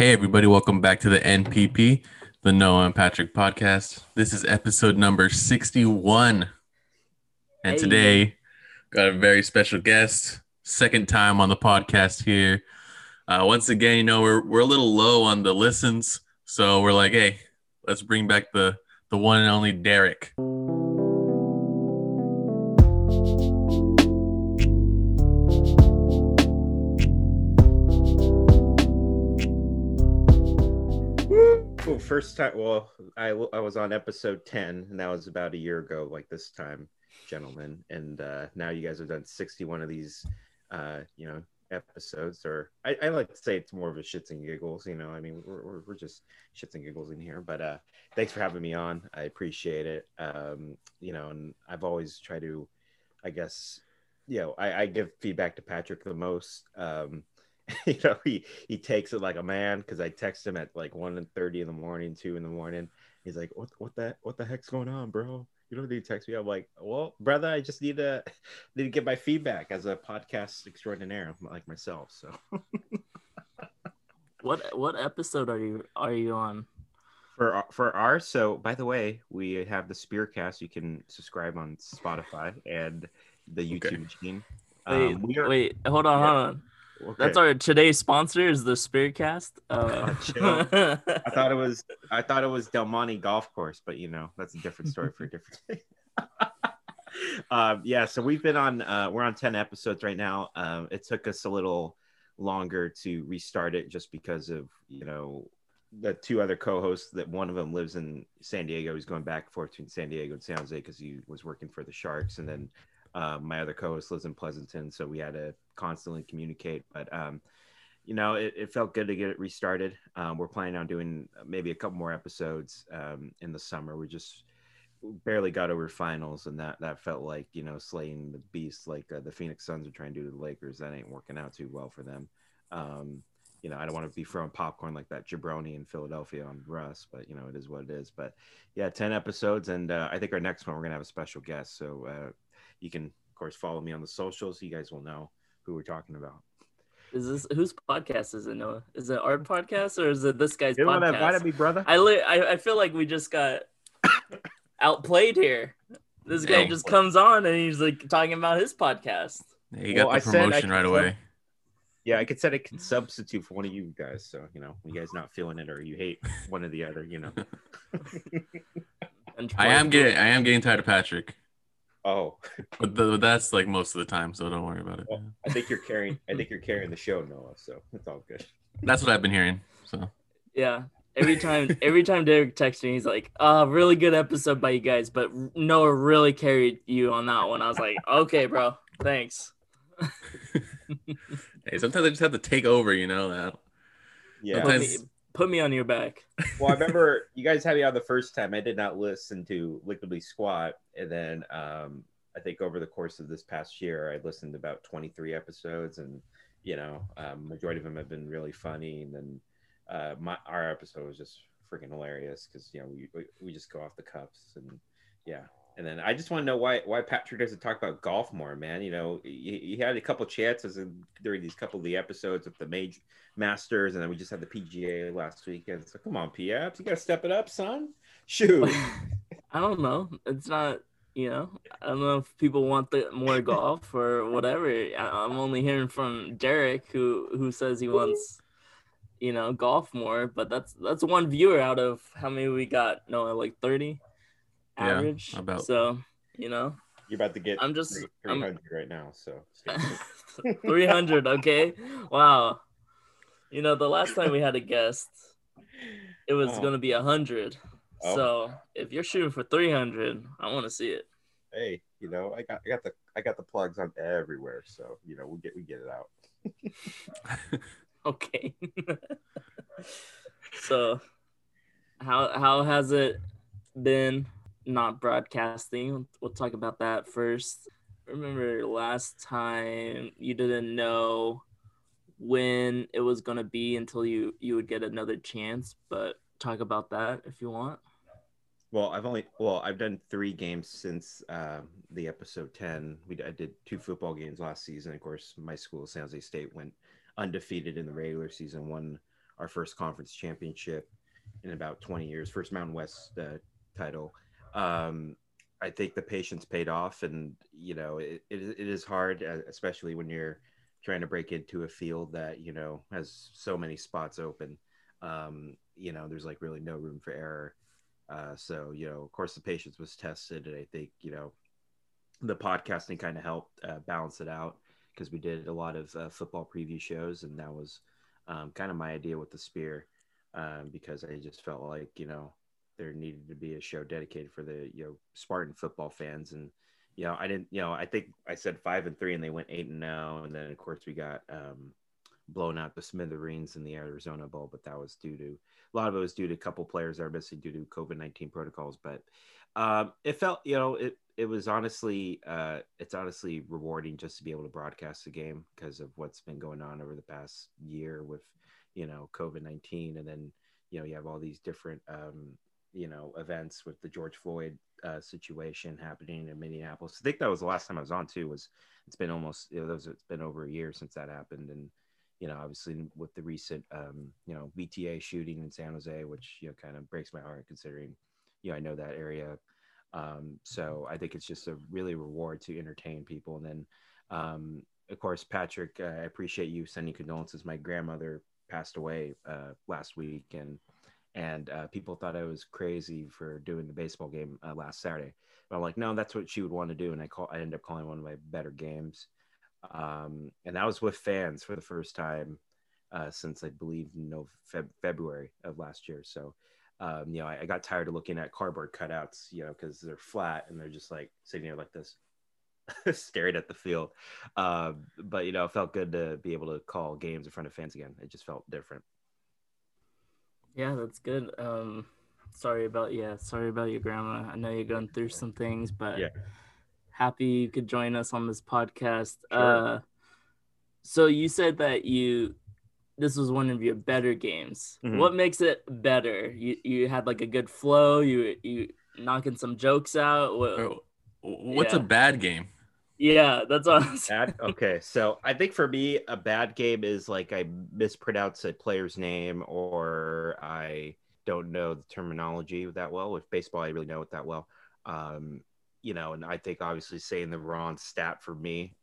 Hey, everybody, welcome back to the NPP, the Noah and Patrick podcast. This is episode number 61. And Hey. today, got a very special guest, second time on the podcast here. Uh, once again, you know, we're, we're a little low on the listens. So we're like, hey, let's bring back the, the one and only Derrick. First time. Well, I, I was on episode ten, and that was about a year ago, like this time, gentlemen. And uh, now you guys have done sixty-one of these, uh, you know, episodes. Or I, I like to say it's more of a shits and giggles. You know, I mean, we're, we're, we're just shits and giggles in here. But uh, thanks for having me on. I appreciate it. Um, you know, and I've always tried to, I guess, you know, I, I give feedback to Patrick the most. Um, you know, he he takes it like a man because I text him at like one and thirty in the morning, two in the morning. He's like, "What what the what the heck's going on, bro? You don't need to text me." I'm like, "Well, brother, I just need to need to get my feedback as a podcast extraordinaire like myself." So What what episode are you are you on? for for ours, so by the way, we have the Spearcast. You can subscribe on Spotify and the YouTube Okay. machine. Wait, Um, we are- wait, hold on, yeah. hold on. Okay. That's our today's sponsor is the Spearcast. Uh. I thought it was I thought it was Del Monte Golf Course, but you know that's a different story for a different day. um, yeah, so we've been on uh, we're on ten episodes right now. Um, it took us a little longer to restart it just because of you know the two other co-hosts that one of them lives in San Diego. He's going back and forth between San Diego and San Jose because he was working for the Sharks, and then uh, my other co-host lives in Pleasanton, so we had to constantly communicate. But um, you know, it, it felt good to get it restarted. Um, we're planning on doing maybe a couple more episodes um, in the summer. We just barely got over finals, and that that felt like you know slaying the beast, like uh, the Phoenix Suns are trying to do to the Lakers. That ain't working out too well for them. Um, you know, I don't want to be throwing popcorn like that jabroni in Philadelphia on Russ, but you know, it is what it is. But yeah, ten episodes, and uh, I think our next one we're gonna have a special guest. So uh, you can, of course, follow me on the socials. You guys will know who we're talking about. is this whose podcast is it? Noah? Is it our podcast or is it this guy's You want to invite me, brother? I, li- I I feel like we just got outplayed here. This guy Hey. just comes on and he's like talking about his podcast. Hey, you got Well, I the said I promotion could right tell- away. Yeah, I could say I could substitute for one of you guys. So you know, you guys not feeling it or you hate one or the other, you know. I am getting I am getting tired of Patrick, oh, but, th- but that's like most of the time, so don't worry about it. well, I think you're carrying. I think you're carrying the show, Noah. So it's all good. That's what I've been hearing. So Yeah. Every time, every time Derrick texts me, he's like, "Ah, really good episode by you guys, but Noah really carried you on that one." I was like, "Okay, bro, thanks." hey, sometimes I just have to take over, you know. That Yeah. Sometimes- me, put me on your back. Well, I remember you guys had me on the first time. I did not listen to Liquidly Squat, and then um, I think over the course of this past year, I listened to about 23 episodes, and you know, um, majority of them have been really funny. And then uh, my our episode was just freaking hilarious because you know we, we we just go off the cuffs and yeah. And then I just want to know why why Patrick doesn't talk about golf more, man. You know, he, he had a couple chances in, during these couple of the episodes of the major Masters, and then we just had the PGA last weekend. So come on, Piaps, you gotta step it up, son. Shoot. I don't know. It's not, you know, I don't know if people want the more golf or whatever. I, I'm only hearing from Derrick who who says he wants, you know, golf more. But that's that's one viewer out of how many we got? No, like 30 Yeah, about. So you know, You're about to get I'm just three I'm- right now. So 300. Okay, wow. You know, the last time we had a guest, it was Oh. gonna be hundred. Oh. So if you're shooting for 300, I want to see it. hey, you know, I got I got the I got the plugs on everywhere. So you know, we get we get it out. Okay. so how how has it been not broadcasting? We'll talk about that first. Remember last time you didn't know when it was going to be until you you would get another chance, but talk about that if you want. Well, I've only well, I've done three games since uh, the episode ten. We I did two football games last season. Of course, my school, San Jose State, went undefeated in the regular season. Won our first conference championship in about 20 years, first Mountain West uh, title. Um, I think the patience paid off, and you know it, it, it is hard, uh, especially when you're trying to break into a field that you know has so many spots open. Um, you know, there's like really no room for error. Uh, so you know, of course, the patience was tested, and I think you know the podcasting kind of helped uh, balance it out because we did a lot of uh, football preview shows, and that was um, kind of my idea with the spear um, because I just felt like you know there needed to be a show dedicated for the you know Spartan football fans. And you know I didn't you know I think I said five and three and they went eight and now and then of course we got um, blown out the smithereens in the Arizona Bowl but that was due to a lot of it was due to a couple players that are missing due to COVID nineteen protocols. But um, it felt you know it it was honestly uh, it's honestly rewarding just to be able to broadcast the game because of what's been going on over the past year with you know COVID nineteen. And then you know you have all these different um, you know events with the George Floyd uh, situation happening in Minneapolis. I think that was the last time I was on too. Was it's been almost you know, it's been over a year since that happened, and you know obviously with the recent um, you know VTA shooting in San Jose, which you know kind of breaks my heart considering you know I know that area. Um, so I think it's just a really reward to entertain people, and then um, of course Patrick, uh, I appreciate you sending condolences. My grandmother passed away uh, last week, and and uh, people thought I was crazy for doing the baseball game uh, last Saturday. But I'm like, no, that's what she would want to do, and I call I ended up calling one of my better games, um, and that was with fans for the first time uh, since I believe no Feb- February of last year. So. Um, you know, I, I, got tired of looking at cardboard cutouts, you know, because they're flat and they're just like sitting there like this, staring at the field. Uh, but you know, it felt good to be able to call games in front of fans again. It just felt different. Yeah, that's good. Um, sorry about yeah, sorry about your grandma. I know you're going through some things, but yeah. happy you could join us on this podcast. Sure. Uh, so you said that you this was one of your better games. Mm-hmm. What makes it better? You you had like a good flow. You you knocking some jokes out. What, What's yeah. a bad game? Yeah, that's what bad. Okay, so I think for me, a bad game is like I mispronounce a player's name or I don't know the terminology that well. With baseball, I really know it that well. Um, you know, and I think obviously saying the wrong stat for me,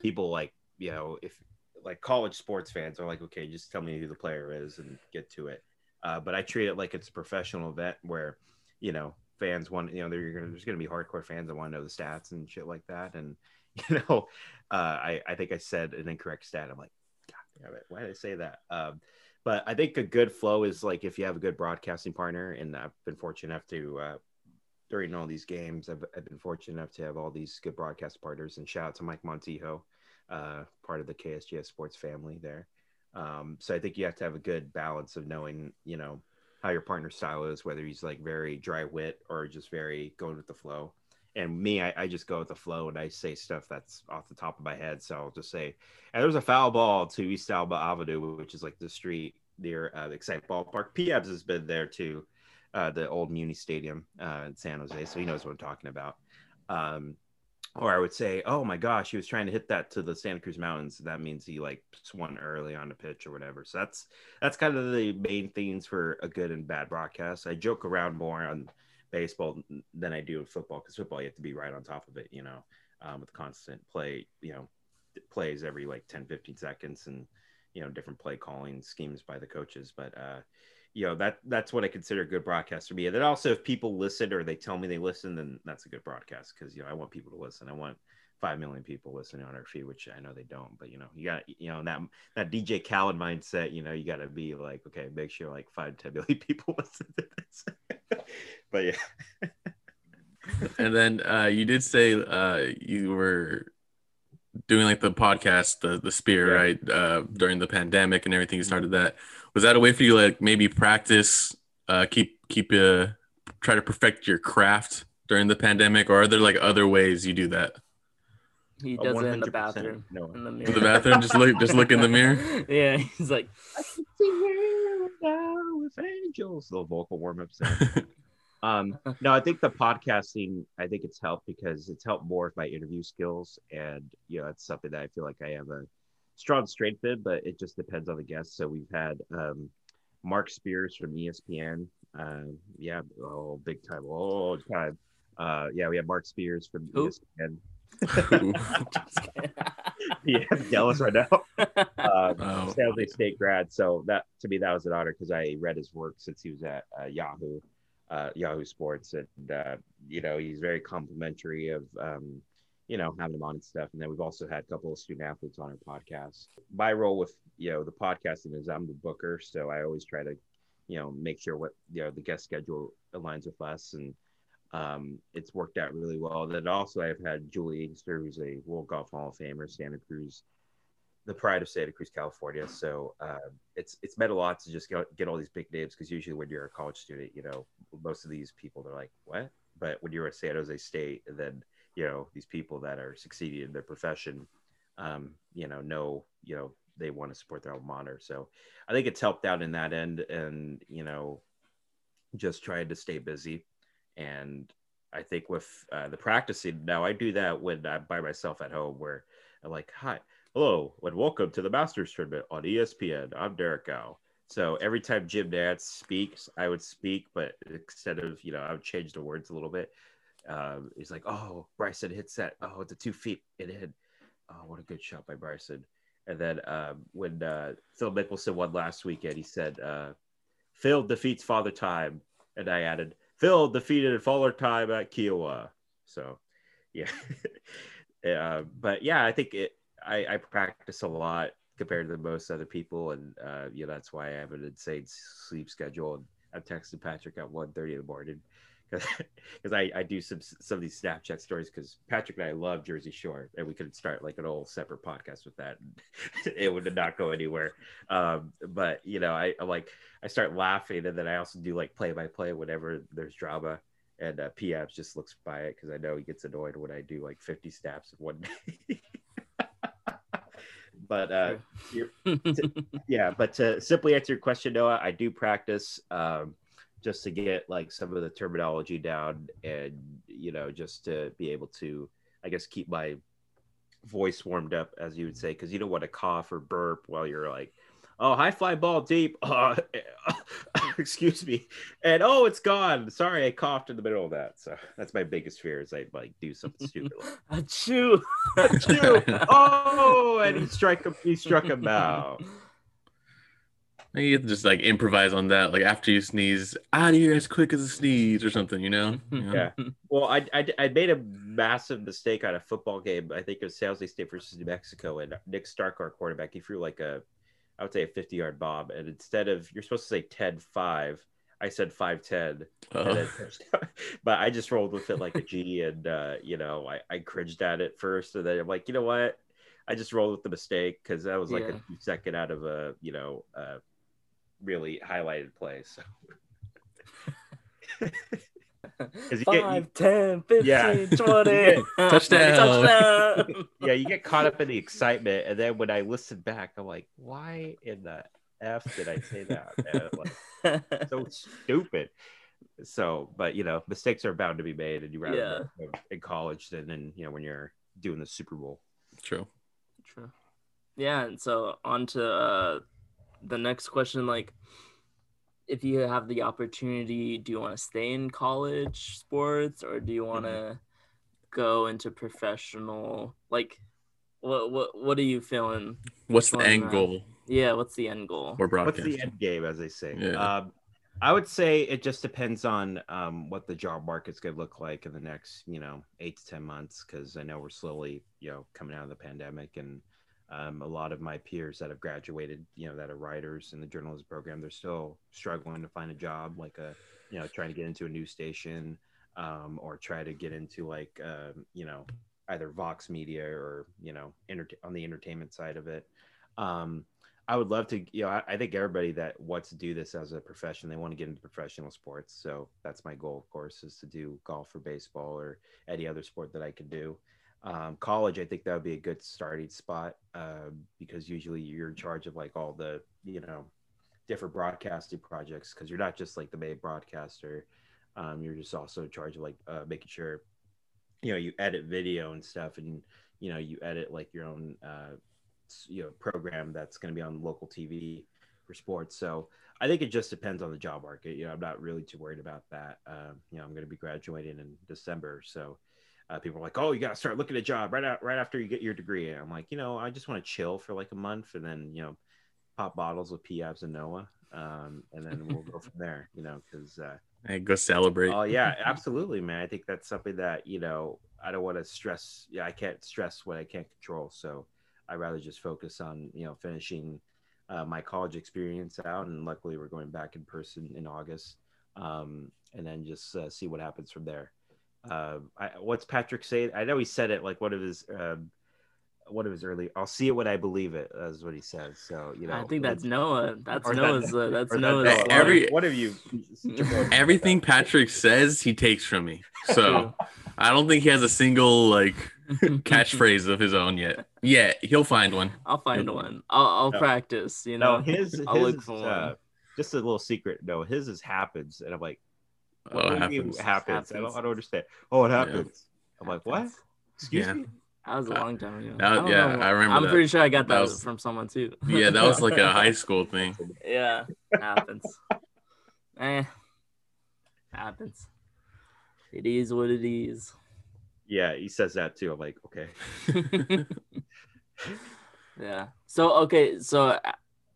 people like you know if like college sports fans are like, okay, just tell me who the player is and get to it. Uh, but I treat it like it's a professional event where, you know, fans want, you know, there's going to be hardcore fans that want to know the stats and shit like that. And you know, uh, I, I think I said an incorrect stat. I'm like, God damn it, why did I say that? Um, but I think a good flow is like if you have a good broadcasting partner, and I've been fortunate enough to uh, during all these games, I've, I've, been fortunate enough to have all these good broadcast partners. And shout out to Mike Montijo, uh, part of the KSJS sports family there. Um, so I think you have to have a good balance of knowing, you know, how your partner style is, whether he's like very dry wit or just very going with the flow and me, I, I, just go with the flow and I say stuff that's off the top of my head. So I'll just say, and there was a foul ball to East Alma Avenue, which is like the street near uh, the Excite Ballpark. Piabs has been there too, uh, the old Muni Stadium uh, in San Jose, so he knows what I'm talking about. Um, or I would say, oh my gosh, he was trying to hit that to the Santa Cruz Mountains. That means he like swung early on the pitch or whatever. So that's that's kind of the main themes for a good and bad broadcast. I joke around more on baseball than I do in football because football you have to be right on top of it, you know, um, with constant play, you know, plays every like 10, 15 seconds and, you know, different play calling schemes by the coaches. But, uh, you know, that that's what I consider a good broadcast to be. And then also if people listen or they tell me they listen, then that's a good broadcast because, you know, I want people to listen. I want, five million people listening on our feed, which I know they don't, but you know, you got you know that that DJ Khaled mindset, you know, you got to be like, okay, make sure like five ten million people listen to this. but yeah. and then uh, you did say uh, you were doing like the podcast, the the spear, yeah. right? Uh, during the pandemic and everything, you started that. Was that a way for you, like maybe practice, uh, keep keep uh, try to perfect your craft during the pandemic, or are there like other ways you do that? He does it in the bathroom. No. In the mirror. In the bathroom, just look, just look in the mirror. Yeah, he's like, I can see now with angels. The vocal warm ups. um, no, I think the podcasting, I think it's helped because it's helped more with my interview skills, and you know, it's something that I feel like I have a strong strength in, but it just depends on the guest. So we've had um, Marc Spears from ESPN. Uh, yeah, oh, big time, old time. Uh, yeah, we have Marc Spears from Who? ESPN. yeah, I'm jealous right now. Uh, Oh. San Jose State grad. So that to me that was an honor because I read his work since he was at uh, Yahoo, uh, Yahoo Sports, and uh, you know he's very complimentary of um, you know having him on and stuff. And then we've also had a couple of student athletes on our podcast. My role with you know the podcasting is I'm the booker, so I always try to you know make sure what you know the guest schedule aligns with us and. Um, it's worked out really well. That also I've had Juli Inkster, who's a World Golf Hall of Famer, Santa Cruz, the pride of Santa Cruz, California. So uh, it's it's meant a lot to just get, get all these big names because usually when you're a college student, you know, most of these people they're like, what? But when you're at San Jose State, then you know these people that are succeeding in their profession, um, you know, know you know they want to support their alma mater. So I think it's helped out in that end, and you know, just trying to stay busy. And I think with uh, the practicing now, I do that when I'm by myself at home, where I'm like, hi hello and welcome to the Masters tournament on ESPN. I'm Derrick Ow. So every time Jim Nantz speaks, I would speak, but instead of you know, I would change the words a little bit. Um, he's like, "Oh, Bryson hits that. Oh, it's a two feet it in. Oh, what a good shot by Bryson." And then um, when uh, Phil Mickelson won last weekend, he said, uh, "Phil defeats Father Time," and I added, "Phil defeated Fuller Time at Kiawah." So, yeah. uh, but yeah, I think it. I, I practice a lot compared to most other people, and uh, you know that's why I have an insane sleep schedule. And I'm texting Patrick at 1.30 in the morning because I, I do some some of these Snapchat stories because Patrick and I love Jersey Shore, and we could start like an whole separate podcast with that. It would not go anywhere. Um, but you know, I I'm like I start laughing, and then I also do like play by play whenever there's drama. And uh, just looks by it because I know he gets annoyed when I do like 50 snaps in one day. but uh, yeah, but to simply answer your question, Noah, I do practice um, just to get like some of the terminology down and, you know, just to be able to, I guess, keep my voice warmed up, as you would say, because you don't want to cough or burp while you're like, oh, high fly ball deep. Uh, excuse me. And oh, it's gone. Sorry, I coughed in the middle of that. So that's my biggest fear is I like do something stupid. like, Achoo. Achoo! oh, and he struck him. He struck him out. You get to just like improvise on that, like after you sneeze, out of here as quick as a sneeze or something, you know? You know? Yeah. Well, I, I, I made a massive mistake on a football game. I think it was San Jose State versus New Mexico, and Nick Starkel, our quarterback, he threw like a, I would say a 50 yard bomb. And instead of, you're supposed to say 10 5, I said 5 10. Uh, but I just rolled with it like a G, and, uh, you know, I, I cringed at it first. And then I'm like, you know what? I just rolled with the mistake because that was like Yeah. a second out of a, you know, uh, really highlighted play. So. 'Cause you get- you- 10, 15, Yeah. 20. Touchdown. Touchdown. yeah, you get caught up in the excitement, and then when I listen back, I'm like, why in the f did I say that? Man? Like, so stupid. So, but you know, mistakes are bound to be made, and you rather Yeah. them in college than in you know when you're doing the Super Bowl. true. True. Yeah, and so on to uh, the next question. Like, if you have the opportunity, do you want to stay in college sports or do you want to go into professional? Like, what what what are you feeling? What's the end goal Yeah, what's the end goal? for What's the end game, as they say? Yeah. Um, I would say it just depends on um, what the job market's going to look like in the next, you know, eight to ten months. Because I know we're slowly, you know, coming out of the pandemic, and um, a lot of my peers that have graduated, you know, that are writers in the journalism program, they're still struggling to find a job, like a, you know, trying to get into a news station, um, or try to get into like, um, you know, either Vox Media or you know, enter- on the entertainment side of it. Um, I would love to, you know, I, I think everybody that wants to do this as a profession, they want to get into professional sports. So that's my goal, of course, is to do golf or baseball or any other sport that I can do. Um, college, I think that would be a good starting spot uh, because usually you're in charge of like all the, you know, different broadcasting projects because you're not just like the main broadcaster. Um, you're just also in charge of like uh, making sure, you know, you edit video and stuff and, you know, you edit like your own uh, you know program that's going to be on local TV for sports. So I think it just depends on the job market. You know, I'm not really too worried about that. Um, you know, I'm going to be graduating in December, so uh, people are like, "Oh, you got to start looking at a job right out right after you get your degree." And I'm like, you know, I just want to chill for like a month and then you know, pop bottles with Piabs and Noah, um, and then we'll go from there. You know, because uh, Hey, go celebrate. oh yeah, absolutely, man. I think that's something that you know I don't want to stress. Yeah, I can't stress what I can't control. So I'd rather just focus on you know finishing uh, my college experience out, and luckily we're going back in person in August, um, and then just uh, see what happens from there. Uh, I, what's Patrick say? I know he said it like one of his. Um, one of his early, I'll see it when I believe it. Is what he says. So you know, I think that's Noah. That's Or is that- Noah's. uh, that's or is that Noah's. Noah? Every- One of you. Everything Patrick says, he takes from me. So I don't think he has a single like catchphrase of his own yet. Yeah, he'll find one. I'll find one. I'll, I'll No. practice. You know. No, his, I'll his look for uh, one. just a little secret. No, his is happens, and I'm like, Oh, what do you mean happens. happens? I don't, I don't understand. Oh, it Yeah. happens. I'm like, what? Excuse Yeah. me? That was a Uh, long time ago. that- I yeah, know. I remember I'm that. pretty sure I got That that, was- from someone too. Yeah, that was like a high school thing. yeah, happens. eh, happens. It is what it is. Yeah, he says that too. I'm like, okay. yeah. So okay, so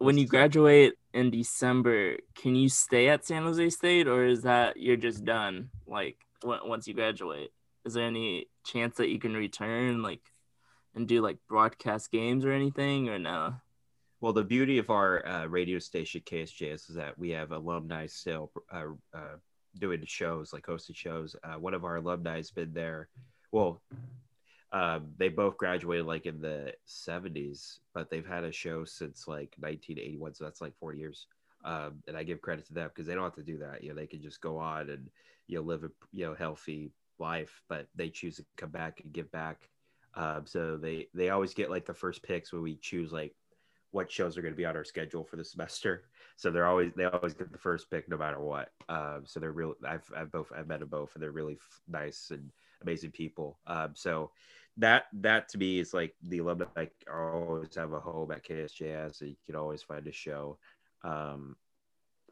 when you graduate in December, can you stay at San Jose State, or is that you're just done? Like once you graduate, is there any chance that you can return, like, and do like broadcast games or anything, or no? Well, the beauty of our uh, radio station KSJS is that we have alumni still uh, uh, doing shows, like hosted shows. Uh, one of our alumni has been there. Well, uh, they both graduated like in the 70s, but they've had a show since like 1981, so that's like 40 years. Um, and I give credit to them because they don't have to do that. You know, they can just go on and you know live a you know healthy life, but they choose to come back and give back. Um, so they they always get like the first picks when we choose like what shows are going to be on our schedule for the semester. So they're always they always get the first pick no matter what. Um, so they're real. I've I've both I've met them both, and they're really f- nice and amazing people. Um, so that that to me is like the alumni like always have a home at KSJS. So you can always find a show. Um,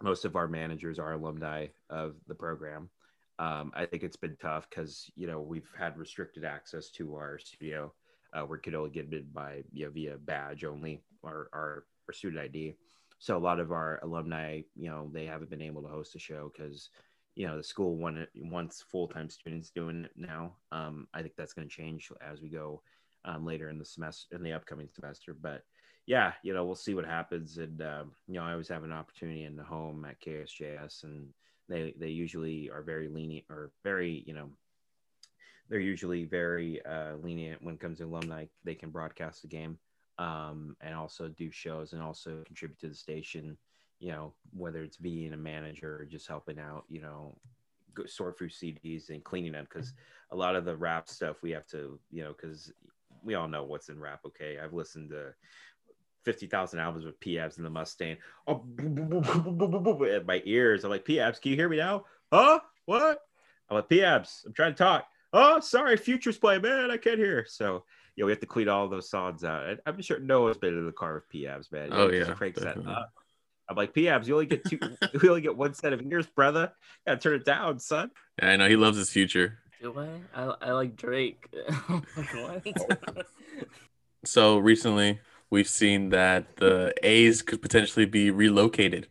most of our managers are alumni of the program. Um, I think it's been tough because you know we've had restricted access to our studio. Uh, we could only get in by you know via badge only or our, our student ID. So a lot of our alumni, you know, they haven't been able to host a show because you know the school want, wants full-time students doing it now. Um, I think that's going to change as we go um, later in the semester in the upcoming semester. But yeah, you know, we'll see what happens. And um, you know, I always have an opportunity in the home at KSJS, and they they usually are very lenient or very you know they're usually very uh, lenient when it comes to alumni. They can broadcast the game um, and also do shows and also contribute to the station. You know, whether it's being a manager or just helping out. You know, sort through CDs and cleaning them because a lot of the rap stuff we have to you know because we all know what's in rap. Okay, I've listened to. 50,000 albums with P-Abs and the Mustang. Oh, at my ears. I'm like, P-Abs, can you hear me now? Huh? What? I'm like, P-Abs, I'm trying to talk. Oh, sorry, Future's playing, man. I can't hear. So, yeah, we have to clean all those songs out. I'm sure Noah's been in the car with P-Abs, man. Oh, yeah, cranks that up. I'm like, P-Abs, you only get two, you only get one set of ears, brother. Gotta turn it down, son. Yeah, I know he loves his future. Do I? I, I like Drake. So recently, we've seen that the A's could potentially be relocated.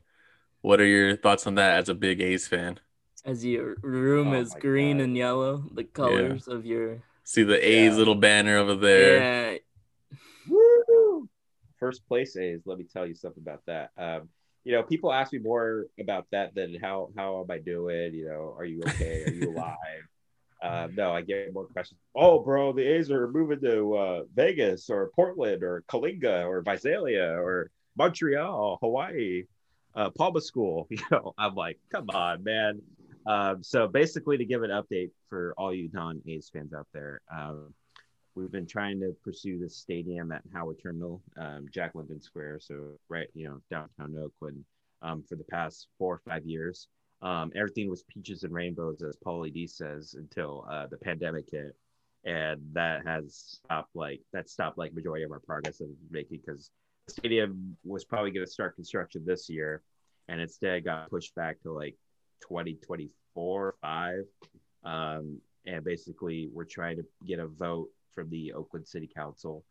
What are your thoughts on that as a big A's fan? As your room Oh is green God. and yellow, the colors of your See the A's Yeah. little banner over there. yeah. Woo! First place A's. Let me tell you something about that. Um, you know, people ask me more about that than how how am I doing? You know, are you okay? Are you alive? uh, no, I get more questions. Oh, bro, the A's are moving to uh, Vegas or Portland or Kalinga or Visalia or Montreal, Hawaii, uh, Palma School. You know, I'm like, come on, man. Um, so basically, to give an update for all you non-A's fans out there, um, we've been trying to pursue this stadium at Howard Terminal, um, Jack London Square, so right, you know, downtown Oakland, um, for the past four or five years. Um, everything was peaches and rainbows, as Pauly D says, until uh, the pandemic hit, and that has stopped like that stopped like majority of our progress of making because the stadium was probably going to start construction this year, and instead got pushed back to like 2024 5. Um, and basically, we're trying to get a vote from the Oakland City Council,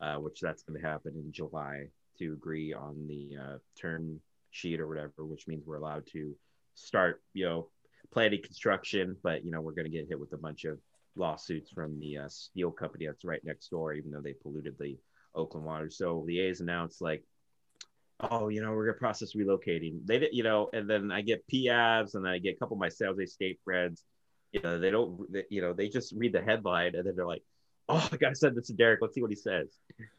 uh, which that's going to happen in July to agree on the uh, term sheet or whatever, which means we're allowed to start, you know, planning construction. But you know, we're going to get hit with a bunch of lawsuits from the uh, steel company that's right next door, even though they polluted the Oakland water. So the A's announced like, oh, you know, we're gonna process relocating. They did, you know, and then I get PAVs and then I get a couple of my San Jose State friends. You know, they don't, they, you know, they just read the headline and then they're like, oh, I gotta send this to Derrick. Let's see what he says.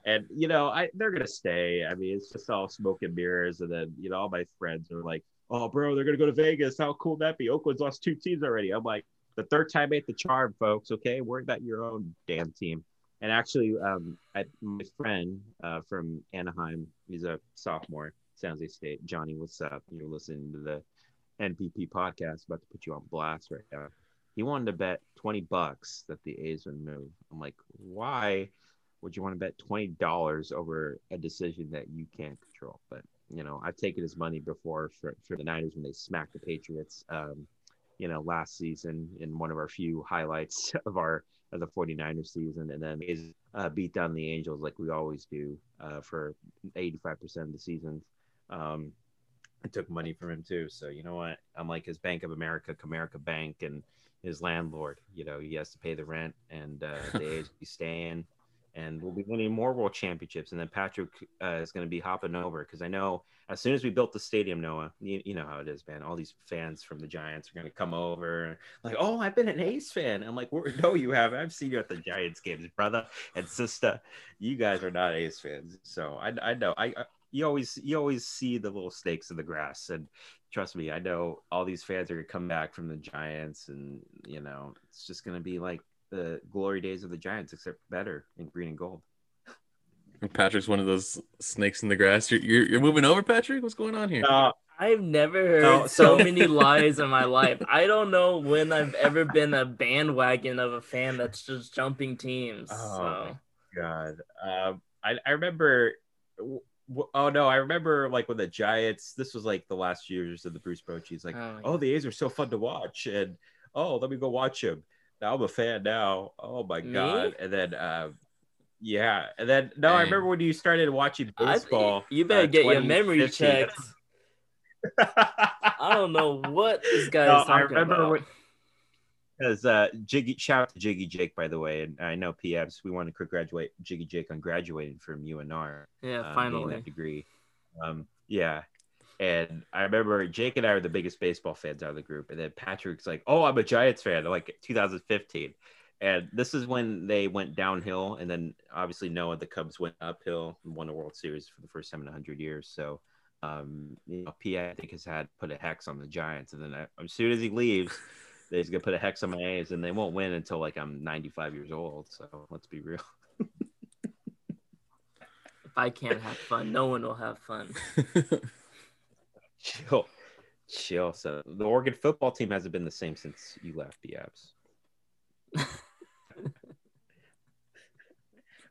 And you know, I they're gonna stay. I mean, it's just all smoke and mirrors. And then you know, all my friends are like, oh, bro, they're gonna go to Vegas. How cool that be? Oakland's lost two teams already. I'm like, the third time ain't the charm, folks. Okay, worry about your own damn team. And actually, um, I, my friend uh, from Anaheim, he's a sophomore, San Jose State. Johnny, what's up? You're listening to the NPP podcast. About to put you on blast right now. He wanted to bet twenty bucks that the A's would move. I'm like, why would you want to bet twenty dollars over a decision that you can't control? But you know, I've taken his money before for, for the Niners when they smacked the Patriots. Um, you know, last season in one of our few highlights of our of the 49ers season, and then is uh, beat down the Angels like we always do uh, for 85% of the season. Um, I took money from him too, so you know what? I'm like his Bank of America, Comerica Bank, and his landlord. You know, he has to pay the rent, and uh, the A's be staying and we'll be winning more world championships. And then Patrick uh, is going to be hopping over because I know as soon as we built the stadium, Noah, you, you know how it is, man. All these fans from the Giants are going to come over, like, oh, I've been an A's fan. I'm like, no, you haven't. I've seen you at the Giants games, brother and sister. You guys are not A's fans, so I, I know. I you always you always see the little snakes in the grass, and trust me, I know all these fans are going to come back from the Giants, and you know it's just going to be like the glory days of the Giants, except better in green and gold. Patrick's one of those snakes in the grass. You're, you're, you're moving over, Patrick. What's going on here? Uh, I've never heard no, so, so many lies in my life. I don't know when I've ever been a bandwagon of a fan that's just jumping teams. Oh so. God, um, I I remember. Oh no, I remember like when the Giants. This was like the last years of the Bruce Bochy's. Like, oh, oh, the A's are so fun to watch, and oh, let me go watch him. Now I'm a fan now. Oh my Me? god! And then, uh, yeah, and then no, Dang. I remember when you started watching baseball. I, you better uh, get your memory checked. I don't know what this guy no, is talking I remember about. Because uh, Jiggy, shout out to Jiggy Jake, by the way, and I know PFs. We want to congratulate Jiggy Jake on graduating from UNR. Yeah, um, finally that degree. Um, yeah, and I remember Jake and I were the biggest baseball fans out of the group. And then Patrick's like, Oh, I'm a Giants fan, like 2015. And this is when they went downhill. And then obviously Noah, the Cubs went uphill and won the World Series for the first time in 100 years. So, um, you know, P, I think has had put a hex on the Giants. And then I, as soon as he leaves, he's going to put a hex on my A's and they won't win until like I'm 95 years old. So let's be real. if I can't have fun, no one will have fun. chill, chill. So the Oregon football team hasn't been the same since you left the Abs.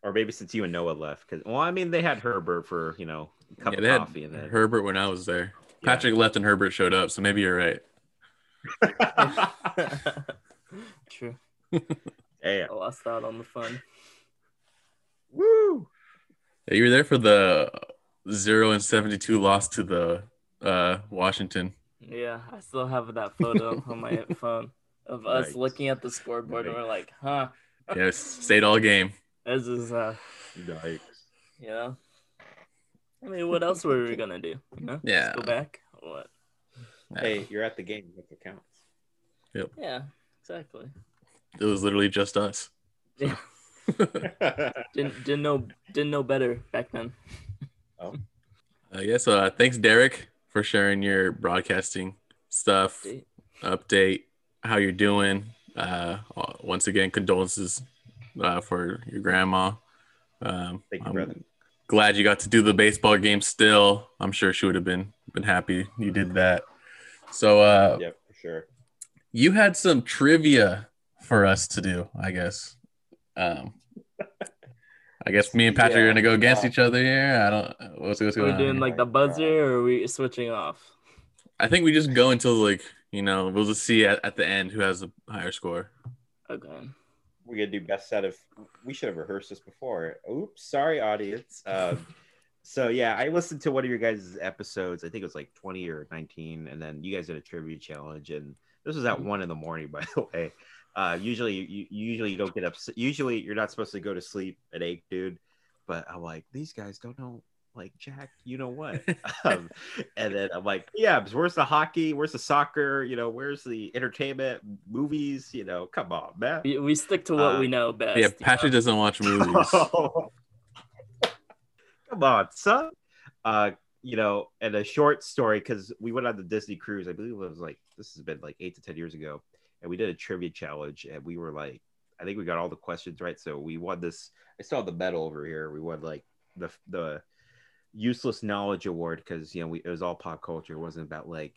or maybe since you and Noah left. Because well, I mean, they had Herbert for you know a cup yeah, of coffee, and then Herbert when I was there. Yeah. Patrick left and Herbert showed up, so maybe you're right. True. Yeah. I lost out on the fun. Woo! Yeah, you were there for the zero and seventy-two loss to the uh, Washington. Yeah, I still have that photo on my phone of us nice. looking at the scoreboard nice. and we're like, huh. Yeah, stayed all game. This is uh nice. Yeah. I mean, what else were we gonna do? You know? Yeah. Just go back. What? Hey, you're at the game. What counts? Yep. Yeah, exactly. It was literally just us. Yeah. didn't didn't know didn't know better back then. Oh. I guess uh thanks Derrick for sharing your broadcasting stuff, update, update how you're doing. Uh, once again, condolences uh, for your grandma. Um, Thank you, I'm brother. Glad you got to do the baseball game. Still, I'm sure she would have been been happy you did that. So, uh, yeah, for sure. You had some trivia for us to do, I guess. Um, I guess me and Patrick yeah, are gonna go against yeah. each other here. I don't. What's, what's going We're doing like the buzzer, or are we switching off? I think we just go until like you know we'll just see at, at the end who has the higher score. Okay. We're gonna do best set of. We should have rehearsed this before. Oops, sorry, audience. Um, so yeah, I listened to one of your guys' episodes. I think it was like twenty or nineteen, and then you guys did a trivia challenge, and this was at one in the morning, by the way. Uh, usually, you usually you don't get up. Usually, you're not supposed to go to sleep at eight, dude. But I'm like, these guys don't know like Jack, you know what? um, and then I'm like, yeah, where's the hockey? Where's the soccer? You know, where's the entertainment, movies? You know, come on, man. We, we stick to what Uh, we know best. Yeah, Patrick know? doesn't watch movies. Come on, son. Uh, you know, and a short story because we went on the Disney cruise. I believe it was like this has been like eight to ten years ago, and we did a trivia challenge, and we were like, I think we got all the questions right, so we won this. I saw the medal over here. We won like the the useless knowledge award because you know we, it was all pop culture. It wasn't about like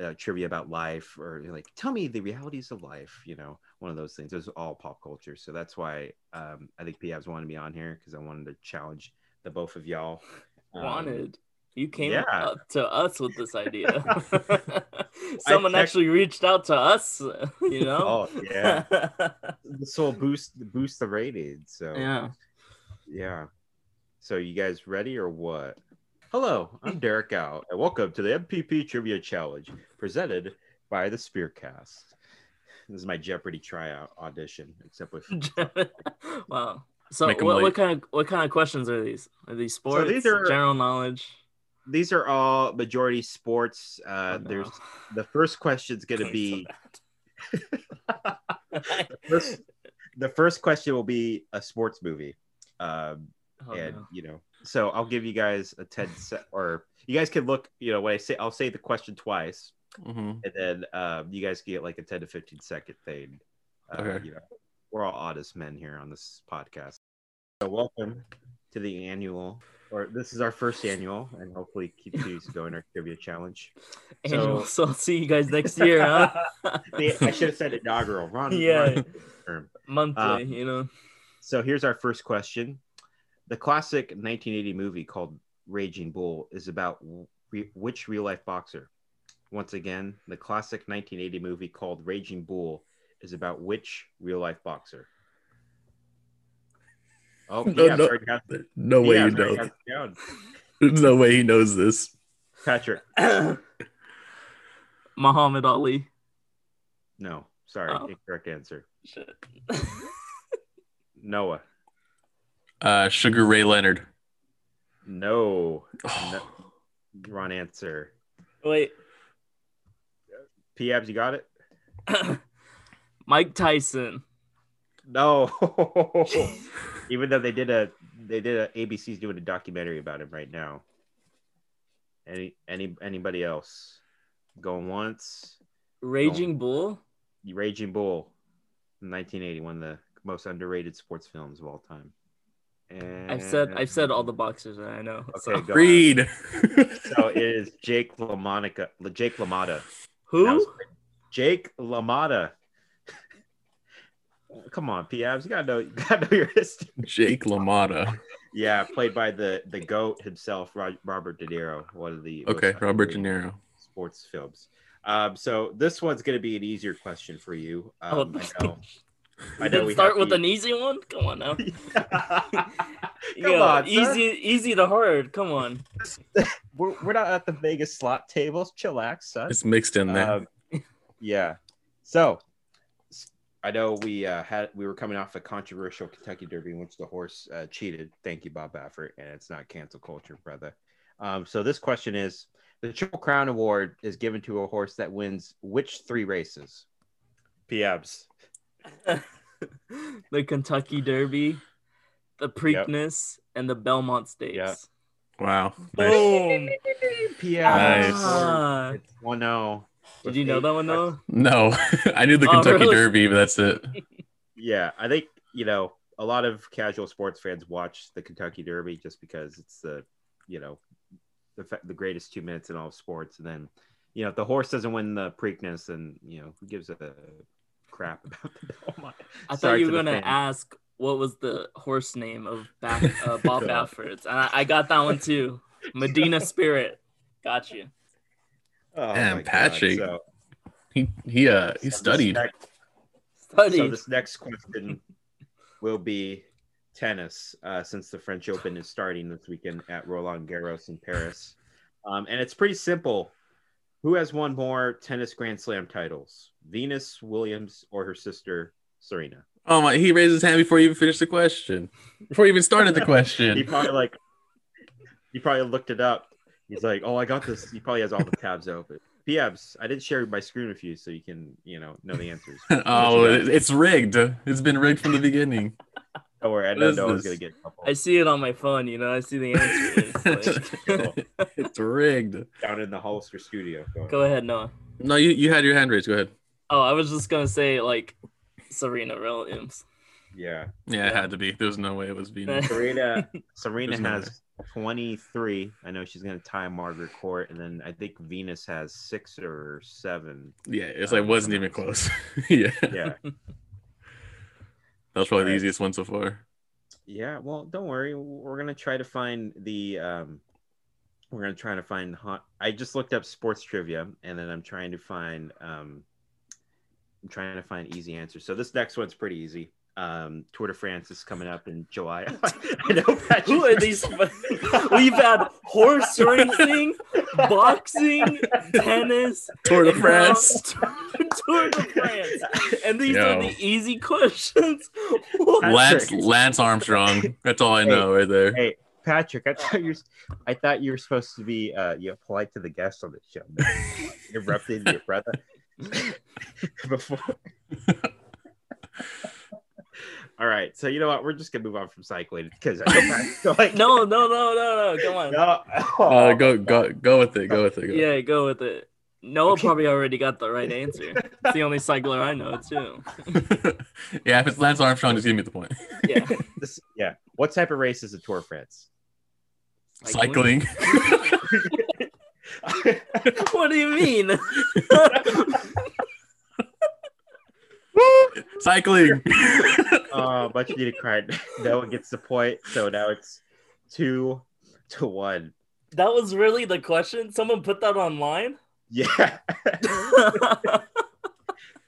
uh, trivia about life or like tell me the realities of life. You know, one of those things. It was all pop culture, so that's why um, I think Piabs wanted me on here because I wanted to challenge the both of y'all. Um, wanted. You came yeah. up to us with this idea. Someone actually reached out to us, you know? Oh yeah, this will boost boost the rating. So yeah. Yeah. So you guys ready or what? Hello, I'm Derrick Ow, and welcome to the NPP Trivia Challenge presented by the Spearcast. This is my Jeopardy tryout audition, except with wow. So Make 'em what, what kind of what kind of questions are these? Are these sports? these are- general knowledge? these are all majority sports. Uh, Oh, no. There's the first question's going to be so bad. first, the first question will be a sports movie. Um, Oh, and no. you know so i'll give you guys a 10 set or you guys can look you know when i say i'll say the question twice hmm and then um, you guys get like a 10 to 15 second thing uh, Okay. you know we're all honest men here on this podcast so welcome to the annual or this is our first annual and hopefully keeps these going our trivia challenge Annual, so- so I'll see you guys next year, huh? I should have said inaugural Ron, Yeah. Ron- Monthly, Uh, you know. So here's our first question. The classic 1980 movie called Raging Bull is about re- which real life boxer? Once again, the classic 1980 movie called Raging Bull is about which real life boxer? Oh, No, yeah, no. already got- No way yeah, you already know. got. There's no way he knows this. Patrick, Muhammad Ali. no, sorry, Oh. incorrect answer. Shit. Noah, Uh, Sugar Ray Leonard. no, Oh, wrong answer. Wait. P-Abs, you got it? Mike Tyson. No. Even though they did a they did a ABC's doing a documentary about him right now. Any any anybody else? Going once. Raging Bull. Raging Bull, 1980, one of the most underrated sports films of all time. And I've said I've said all the boxers that I know. Okay, so. go. Reed. So it is Jake LaMonica, Jake LaMotta. Who? Jake LaMotta. Come on, P-Abs, you gotta know, you gotta know your history. Jake LaMotta. Yeah, played by the the goat himself, Robert De Niro, one of the Okay, Robert De Niro. sports films. Um, so this one's going to be an easier question for you. Um, I know. I know Didn't we start with the- an easy one. Come on now. Come Yeah, on, easy, son. easy to hard. Come on. We're, we're not at the Vegas slot tables. Chillax, son. It's mixed in there. Um, yeah. So I know we uh, had we were coming off a controversial Kentucky Derby in which the horse uh, cheated. Thank you, Bob Baffert, and it's not cancel culture, brother. Um, so this question is: the Triple Crown Award is given to a horse that wins which three races? Piabs. the Kentucky Derby, the Preakness, and the Belmont Stakes. Yeah. wow. Nice. Boom. Piabs. Nice. Ah. It's one zero. Did you know that one though? No, I knew the Oh, Kentucky really? Derby, but that's it. Yeah, I think you know a lot of casual sports fans watch the Kentucky Derby just because it's the you know the fa- the greatest two minutes in all of sports, and then you know if the horse doesn't win the Preakness, and you know who gives a crap about the Belmont? I thought you were the gonna fans. ask what was the horse name of Baff, uh, Bob Baffert's, and I, I got that one too. Medina Spirit. Got you. Oh, Damn, my God. So, He he uh he so studied. This next, Study. so this next question will be tennis, uh, since the French Open is starting this weekend at Roland Garros in Paris, um, and it's pretty simple. Who has won more tennis Grand Slam titles, Venus Williams or her sister Serena? Oh my! He raised his hand before he even finished the question. Before he even started the question. He probably like he probably looked it up. He's like, "Oh, I got this." He probably has all the tabs open. PFs, I did share my screen with you so you can, you know, know the answers. oh, it's rigged. It's been rigged from the beginning. Don't worry, I What know is no one's this? gonna get couple I see it on my phone. You know, I see the answer. It's like- it's rigged. down in the Hollister studio. Go ahead. Go ahead, Noah. No, you, you had your hand raised. Go ahead. Oh, I was just gonna say like Serena Williams. Yeah, Yeah, it had to be. There's no way it was Venus. Serena. Serena no has 23. I know she's gonna tie Margaret Court, and then I think Venus has six or seven. Yeah, it's like wasn't even close. yeah. Yeah, that was probably the easiest one so far. yeah. Well, don't worry. We're gonna try to find the. um We're gonna try to find. hot- I just looked up sports trivia, and then I'm trying to find. um I'm trying to find easy answers. So this next one's pretty easy. Um, Tour de France is coming up in July. I know. Patrick. Who are these? We've had horse racing, boxing, tennis, Tour de France. Tour de France, and these Yo. are the easy questions. Lance Lance Armstrong. That's all I know right there. Hey, Patrick, I thought you were, I thought you were supposed to be uh you know, polite to the guests on the show. man. Interrupted your brother before. All right, so you know what? We're just gonna move on from cycling because I know Patrick- like No, no, no, no, no. Come on. no. Uh, go go go with it. Go with it. Go. Yeah, go with it. Noah Okay. probably already got the right answer. It's the only cycler I know too. yeah, if it's Lance Armstrong, just give me the point. Yeah. This, yeah. What type of race is the Tour de France? Cycling. what do you mean? Cycling. Oh, but much needed cry. one gets the point, so now it's two to one. that was really the question. Someone put that online. Yeah.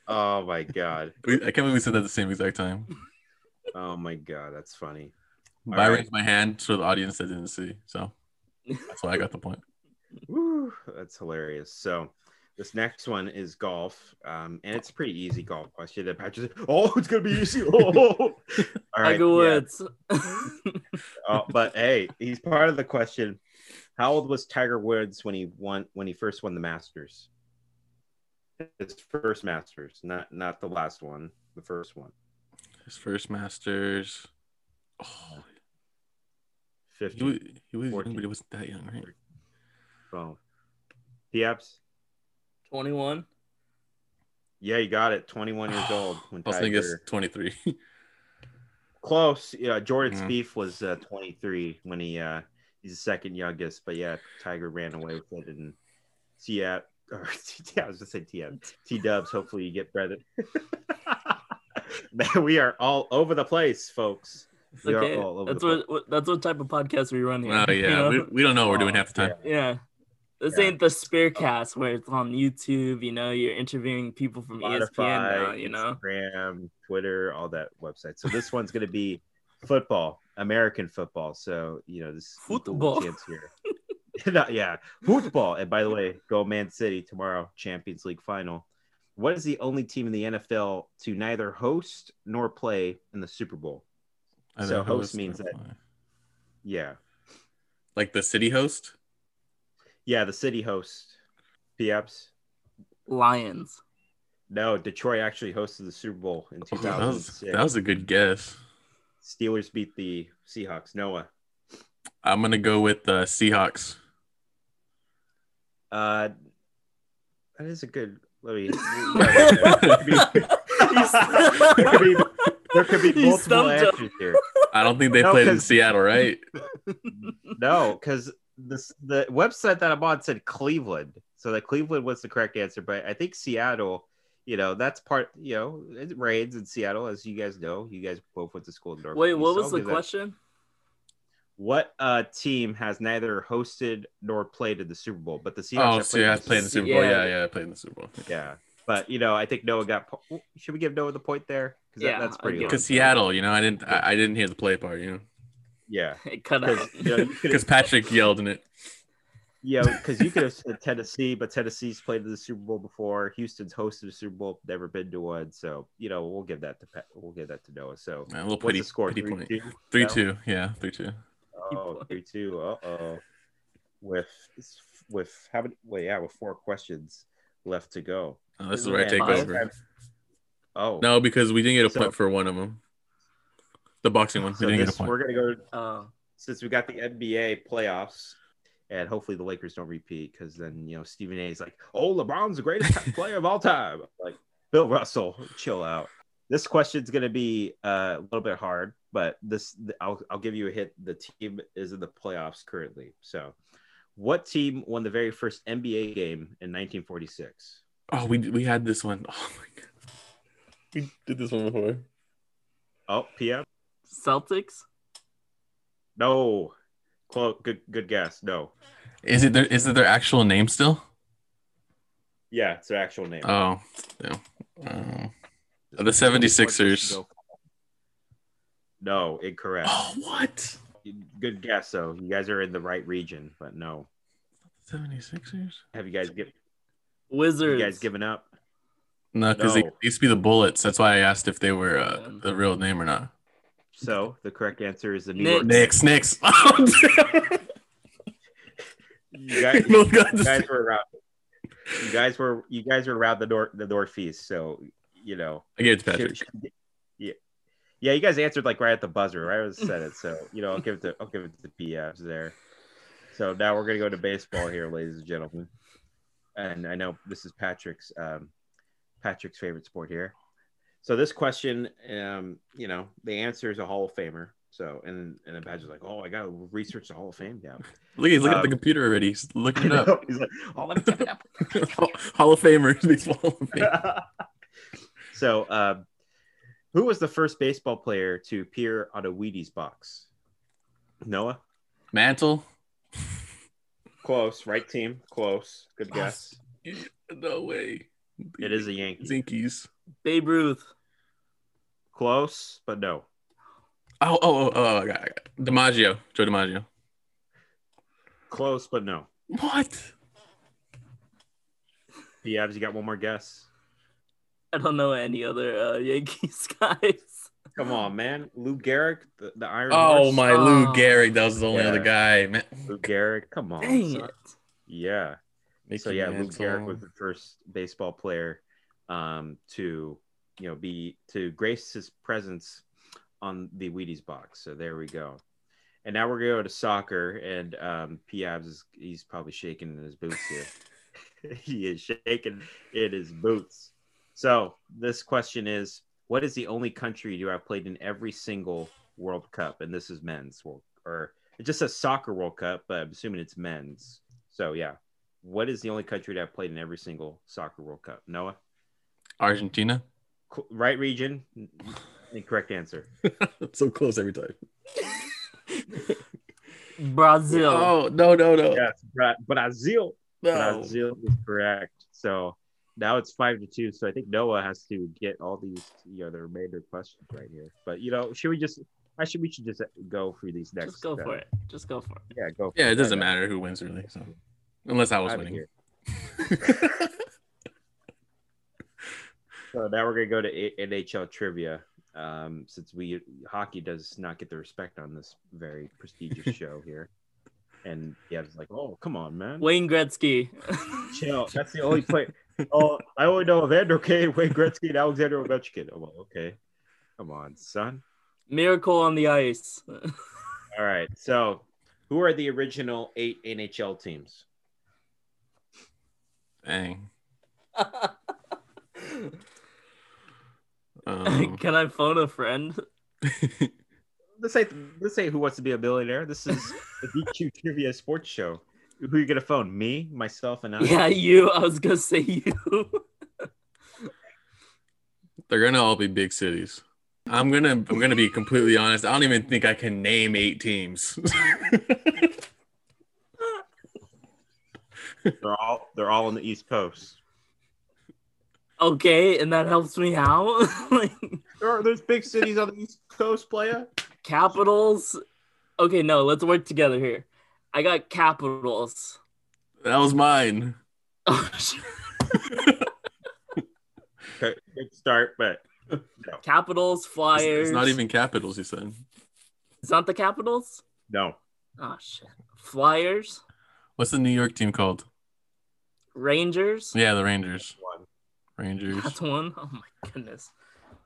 oh my god. We- I can't believe we said that at the same exact time. Oh my god, that's funny. All I right. raised my hand so the audience that didn't see. So that's why I got the point. Woo, that's hilarious. So this next one is golf, um, and it's a pretty easy golf question. That Patrick's like, oh, it's gonna be easy. Oh, all right, Tiger yeah. Woods. Uh, but hey, he's part of the question. How old was Tiger Woods when he won when he first won the Masters? His first Masters, not not the last one, the first one. His first Masters. Oh, he was, he was young, but he wasn't that young, right? Oh. Pieps? 21. Yeah, you got it. 21 years old when I was thinking Tiger. it's 23. Close. Yeah, Jordan Mhm. Spieth was uh, 23 when he uh he's the second youngest, but yeah, Tiger ran away with it and yeah, or yeah, I was just saying TM. T Dubs, hopefully you get credit. Man, we are all over the place, folks. It's We are okay. all over That's the what, what that's what type of podcast we run here. oh, you yeah. know? We, we don't know what we're doing half the time. Yeah. This Yeah. ain't the Spearcast where it's on YouTube, you know, you're interviewing people from E ESPN now, you know. Instagram, Twitter, all that website. So this one's gonna be football, American football. So you know this Football. chance here. No, yeah, football. And by the way, go Man City tomorrow, Champions League final. What is the only team in the NFL to neither host nor play in the Super Bowl? I So know host means it's- that- Yeah, Like the city host? Yeah, the city host. Pieps. Lions. No, Detroit actually hosted the Super Bowl in Oh, that, was, that was a good guess. Steelers beat the Seahawks. Noah. I'm going to go with the Seahawks. Uh, that is a good. Let me. there could be, there could be, there could be You multiple stumped him. answers here. I don't think they No, played in Seattle, right? No, because this the website that I'm on said Cleveland, so that Cleveland was the correct answer. But I think Seattle. You know, that's part. You know, it rains in Seattle, as you guys know. You guys both went to school in North. Wait, what was the question? What uh team has neither hosted nor played in the Super Bowl? But the Seahawks Oh, have so yeah, I played played in the Super Bowl. Yeah. Yeah, yeah, I played in the Super Bowl. Yeah, but you know, I think Noah got. po- Should we give Noah the point there? Because Yeah, that's pretty. give long. Because Seattle, you know, I didn't, I, I didn't hear the play part, you know, Yeah, It cut out. because you know, you could because Patrick yelled in it. Yeah, because you could have said Tennessee, but Tennessee's played in the Super Bowl before. Houston's hosted a Super Bowl, never been to one. So you know, we'll give that to Pat. We'll give that to Noah. So Man, a little what's pity, the score? pity Three point. two. Three two, yeah, three two. Oh, three two. Uh oh. With with how many? Well, yeah, with four questions left to go. Oh, this is where I take Five? over. Oh No, because we didn't get a So- point for one of them. The boxing one, we So didn't get a this, point. we're gonna go Oh, since we got the NBA playoffs, and hopefully the Lakers don't repeat because then you know Stephen A. is like, "Oh, LeBron's the greatest player of all time." Like Bill Russell, chill out. This question's gonna be uh, a little bit hard, but this I'll I'll give you a hit. The team is in the playoffs currently. So, what team won the very first NBA game in 1946? Oh, we we had this one. Oh my god, we did this one before. Oh, PM. Celtics. No. Close. Good. Good guess. No. Is it their is it their actual name still? Yeah, it's their actual name. Oh, yeah. Um, the 76ers. No, incorrect. Oh, what? Good guess, though. You guys are in the right region, but no. 76ers? Have you guys give Wizards. you guys given up? No, because they used to be the Bullets. That's why I asked if they were uh, the real name or not. So the correct answer is the New Knicks. York Knicks, Knicks. You guys, Both you guys were around. You guys were you guys were around the north the northeast, so you know. I gave it to Patrick. should- should- yeah, yeah. You guys answered like right at the buzzer, right? I was said it, so you know I'll give it to I'll give it to PFs there. So now we're gonna go to baseball here, ladies and gentlemen. And I know this is Patrick's um, Patrick's favorite sport here. So this question, um, you know, the answer is a Hall of Famer. So and and the Badger's like, oh, I gotta research the Hall of Fame. Yeah, Look, he's looking at the Um, computer already. He's looking it up. He's like, oh, let me it out. Hall of Famers. Baseball Hall of Fame. so, uh, who was the first baseball player to appear on a Wheaties box? Noah. Mantle. Close. Right team. Close. Good guess. No way. It is a Yankee. Zinkies. Babe Ruth. Close, but no. Oh, oh, oh, oh, I got, I got. DiMaggio. Joe DiMaggio. Close, but no. What? The Yeah, you got one more guess. I don't know any other uh, Yankees guys. Come on, man. Lou Gehrig, the, the Iron Oh, Horse. my Lou Oh. Gehrig. That was the only Yeah. other guy. Man. Lou Gehrig. Come on. Dang son. it. Yeah. so Mickey yeah, Lou Mantle. Gehrig was the first baseball player um, to you know be to grace his presence on the Wheaties box. So there we go. And now we're gonna go to soccer, and um, Piabs is he's probably shaking in his boots here. he is shaking in his boots. So this question is: What is the only country to have played in every single World Cup? And this is men's world, or it just says soccer World Cup, but I'm assuming it's men's. So yeah, what is the only country to have played in every single soccer World Cup? Noah, Argentina. Right region, incorrect answer. so close every time. Brazil. Oh, no, no, no. Yes, Bra- Brazil. no. Brazil is correct. So now it's five to two. So I think Noah has to get all these, you know, the remainder questions right here. But you know, should we just? I should. We should just go through these next. Just go uh, for it. Just go for it. Yeah, go. For Yeah, it doesn't matter who wins really. So unless I was outta winning. here. So now we're gonna go to NHL trivia. Um, since we hockey does not get the respect on this very prestigious show here, and yeah, it's like, oh, come on, man, Wayne Gretzky. chill. That's the only play. oh, I only know Evander Kane, Wayne Gretzky, and Alexander Ovechkin. Oh, well, okay, come on, son. Miracle on the ice. All right, so who are the original eight NHL teams? Dang. Um, Can I phone a friend? This ain't this ain't Who Wants to Be a Billionaire. This is the DQ Trivia Sports Show. Who you gonna phone? Me, myself, and I. Yeah, you. I was gonna say you. they're gonna all be big cities. I'm gonna I'm gonna be completely honest. I don't even think I can name eight teams. They're all they're all on the East Coast. Okay, and that helps me out. like There are there's big cities on the East Coast, playa. capitals. Okay, no, let's work together here. I got capitals. that was mine. Oh. Okay, good start, but no. capitals, It's, Flyers. it's not even capitals. You said. It's not the Capitals. No. Oh shit. Flyers, What's the New York team called? Rangers. Yeah, the Rangers. One. Rangers. That's one. Oh my goodness.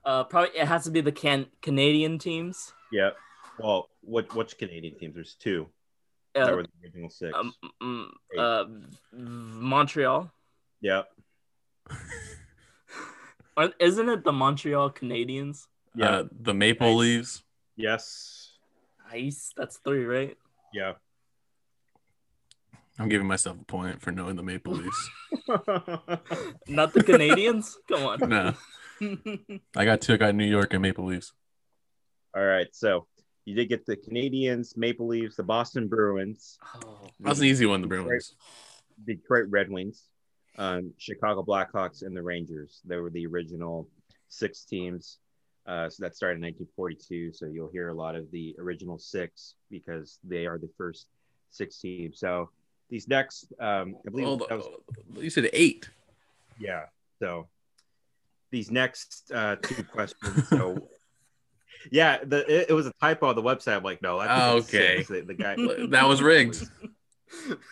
Uh, probably it has to be the can Canadian teams. Yeah. Well, what which Canadian teams? There's two. that Uh, were the original six. um, mm, uh, Montreal. yeah. Or- Isn't it the Montreal Canadiens? Yeah. Uh, the Maple Nice. Leaves. Yes. Nice. That's three, right? Yeah. I'm giving myself a point for knowing the Maple Leafs. Not the Canadians. Come on. no, I got two. I got New York and Maple Leafs. All right. So you did get the Canadians, Maple Leafs, the Boston Bruins, oh, That was an easy one. The Bruins. Detroit Red Wings, um, Chicago Blackhawks, and the Rangers. They were the original six teams. Uh, so that started in 1942. So you'll hear a lot of the original six because they are the first six teams. So these next, um, I believe Hold that was. You said eight. Yeah. So these next uh, two questions. So yeah, the it, it was a typo on the website. I'm like, no, that's Oh, okay. The, the guy That was rigged.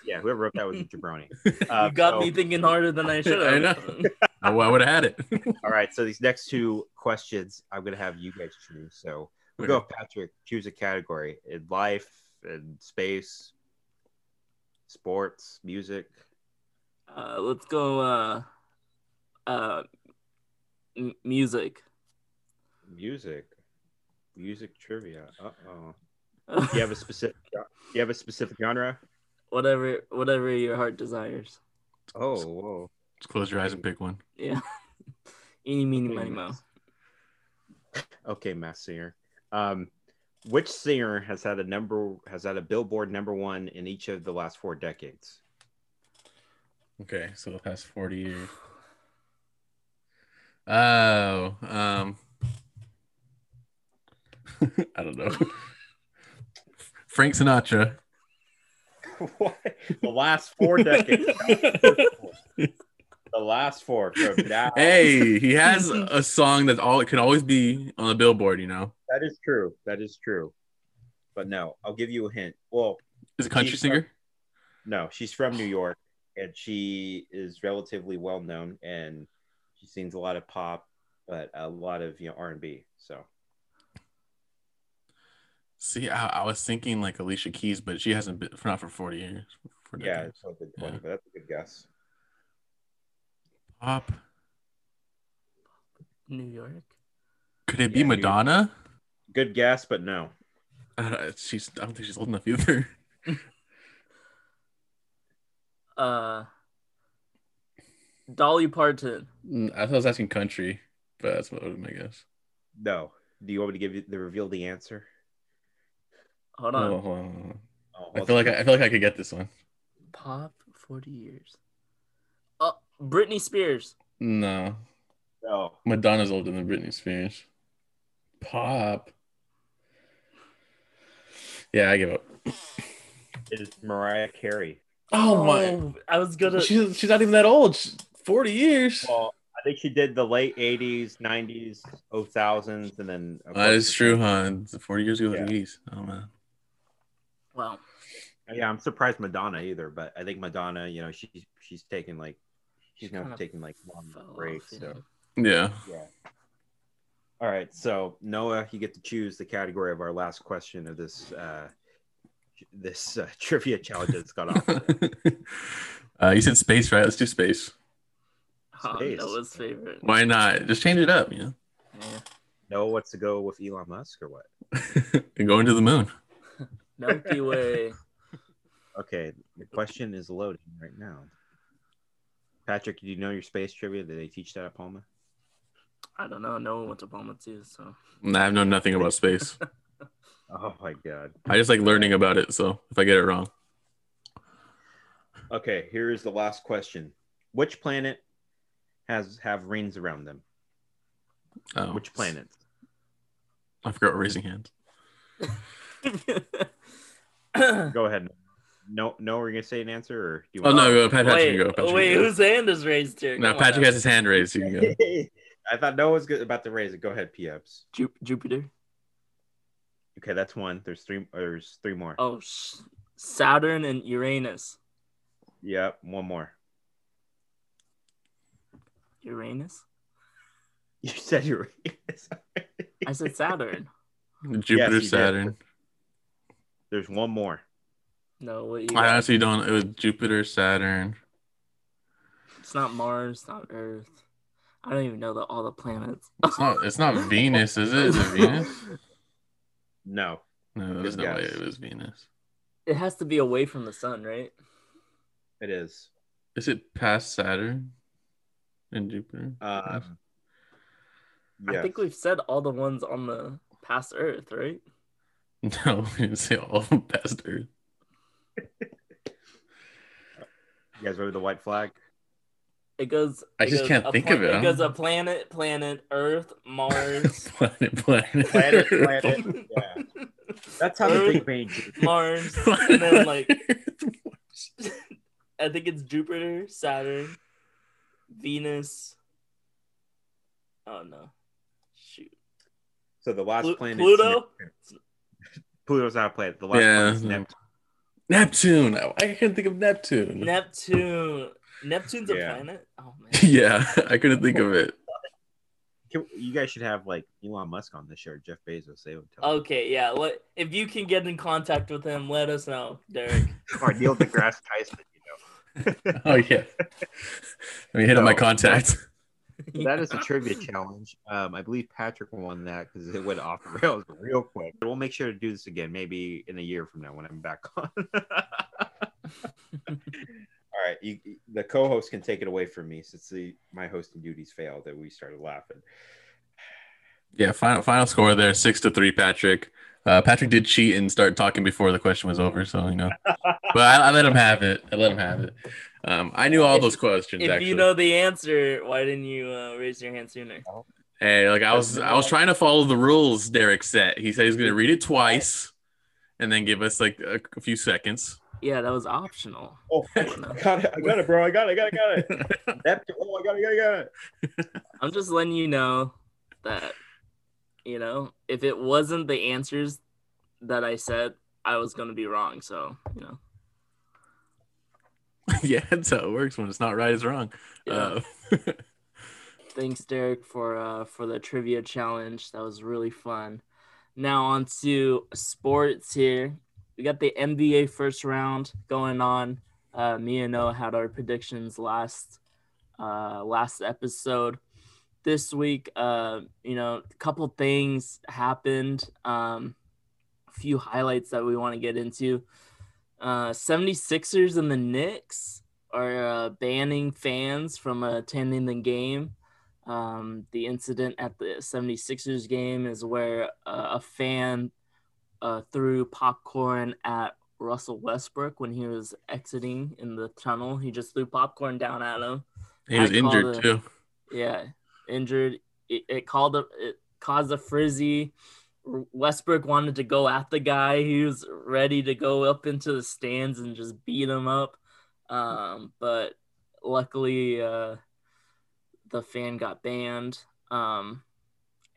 Yeah, whoever wrote that was a jabroni. you Uh, got so- me thinking harder than I should have. I know. Oh, I would have had it. All right. So these next two questions, I'm gonna have you guys choose. So we'll go, Patrick. Choose a category in life and space, sports, music. Uh, let's go. Uh, uh, m- music. Music. Music trivia. Uh oh. Do you have a specific? Do you have a specific genre? whatever, whatever your heart desires. Oh, whoa. Just close your eyes and pick one. Yeah. Eeny, meeny, miny, mo. Okay, Mass Singer. Um, which singer has had a number has had a Billboard number one in each of the last four decades? Okay, so the past 40 years. Oh, um, I don't know. Frank Sinatra. what? The last four decades. The last four from. Hey, he has a song that's all it can always be on the billboard, you know. That is true. That is true. But no, I'll give you a hint. Well, Is a country singer? no, she's from New York and she is relatively well known and she sings a lot of pop, but a lot of you know R and B. So See, I, I was thinking like Alicia Keys, but she hasn't been for not for 40 years. For yeah, decades. it's not a good one, Yeah. but that's a good guess. Pop. New York. Could it be Yeah, New- Madonna? Good guess, but no. I don't, she's. I don't think she's old enough either. Uh, Dolly Parton. Mm, I thought I was asking country, but that's what was my guess. No. Do you want me to give you the reveal the answer? Hold on. Oh, hold on, hold on. Oh, I feel like I, I feel like I could get this one. Pop, 40 years. Oh, Britney Spears. No, no. Madonna's older than Britney Spears. Pop. Yeah, I give up. It is Mariah Carey. Oh, oh my! I was gonna. She's she's not even that old. She's Forty years. Well, I think she did the late '80s, '90s, 2000s, and then of That course, is true, huh? Forty years ago, Yeah. the 80s. Oh man. Wow. Yeah, I'm surprised Madonna either, but I think Madonna, you know, she's she's taking like she's Kind of taking like long fell breaks. off, So Yeah. yeah. All right, so Noah, you get to choose the category of our last question of this uh this uh, trivia challenge that's got off. uh, you said space, right? Let's do space. Oh, Space. Noah's favorite. Why not? Just change it up, you know. Yeah. Noah what's to go with Elon Musk or what? and going to the moon. Milky Way. Okay, the question is loading right now. Patrick, do you know your space trivia? Did they teach that at Palma? I don't know. No one went to Palma too, so Nah, I know nothing about space. Oh my god. I just like learning about it. So if I get it wrong, Okay, here is the last question. Which planet has have rings around them? oh, Which planet? I forgot raising hands. Go ahead. No, no, we're gonna say an answer, or do you Oh want no, go, Pat, Patrick wait, can go. Patrick wait, go. whose hand is raised here? No, Come on Patrick has his hand raised. You can go. I thought Noah was good about to raise it. Go ahead, PFs. Ju- Jupiter. Okay, that's one. There's three. There's three more. Oh, sh- Saturn and Uranus. Yep, one more. Uranus. You said Uranus. I said Saturn. Jupiter, you did. Saturn. There's one more. No, what you I got? honestly don't. It was Jupiter, Saturn. it's not Mars, not Earth. I don't even know the, all the planets. It's not. It's not Venus, is it? Is it Venus? No. No, there's Good no way it was Venus. It has to be away from the sun, right? It is. Is it past Saturn and Jupiter? Um, I think we've said all the ones on the past Earth, right? No, we didn't say all of them past Earth. You guys remember the white flag? It goes. I it just goes can't a think of it. It goes a planet, planet, Earth, Mars, planet, planet, Planet, planet. Yeah. That's how the Earth. Big Bang. Mars, and then like I think it's Jupiter, Saturn, Venus. Oh no, shoot, So the last Plu- planet. Pluto? Pluto's not a planet. The last Yeah, planet is. Neptune. Neptune. I, I couldn't think of Neptune. Neptune. Neptune's a planet. Oh man. yeah, I couldn't think of it. Can- You guys should have like Elon Musk on this show Jeff Bezos. They would tell. Okay, yeah. Let, if you can get in contact with him, let us know, Derek. or Neil deGrasse Tyson. You know. Oh yeah. Let me hit up my No, contact. That is a trivia challenge. Um, I believe Patrick won that because it went off the rails real quick. We'll make sure to do this again, maybe in a year from now when I'm back on. All right, you, the co-host can take it away from me since the my hosting duties failed. That we started laughing. Yeah, final final score there, six to three. Patrick. Uh, Patrick did cheat and start talking before the question was over, so you know. But I, I let him have it. I let him have it. Um, I knew all If- those questions. if actually. you know the answer, why didn't you uh, raise your hand sooner? Hey, like I was, I was trying to follow the rules Derek set. He said he's going to read it twice, and then give us like a, a few seconds. Yeah, that was optional. Oh, I got it! I got it, bro! I got it! I got it! I got it! Neptune. Oh, I got it! I got it! I got it! I'm just letting you know that, you know, if it wasn't the answers that I said, I was going to be wrong. So, you know, yeah, that's how it works. When it's not right, it's wrong. yeah. Uh, thanks, Derek, for uh, for the trivia challenge. That was really fun. Now on to sports here. We got the NBA first round going on. Uh, me and Noah had our predictions last uh, last episode. This week, uh, you know, a couple things happened. Um, a few highlights that we want to get into. Uh, 76ers and the Knicks are uh, banning fans from attending the game. Um, the incident at the 76ers game is where uh, a fan uh, threw popcorn at Russell Westbrook when he was exiting in the tunnel. He just threw popcorn down at him. he was injured it- too. Yeah, injured. It, it called a, it caused a frizzy. Westbrook wanted to go at the guy. He was ready to go up into the stands and just beat him up. Um, but luckily, uh, the fan got banned. Um,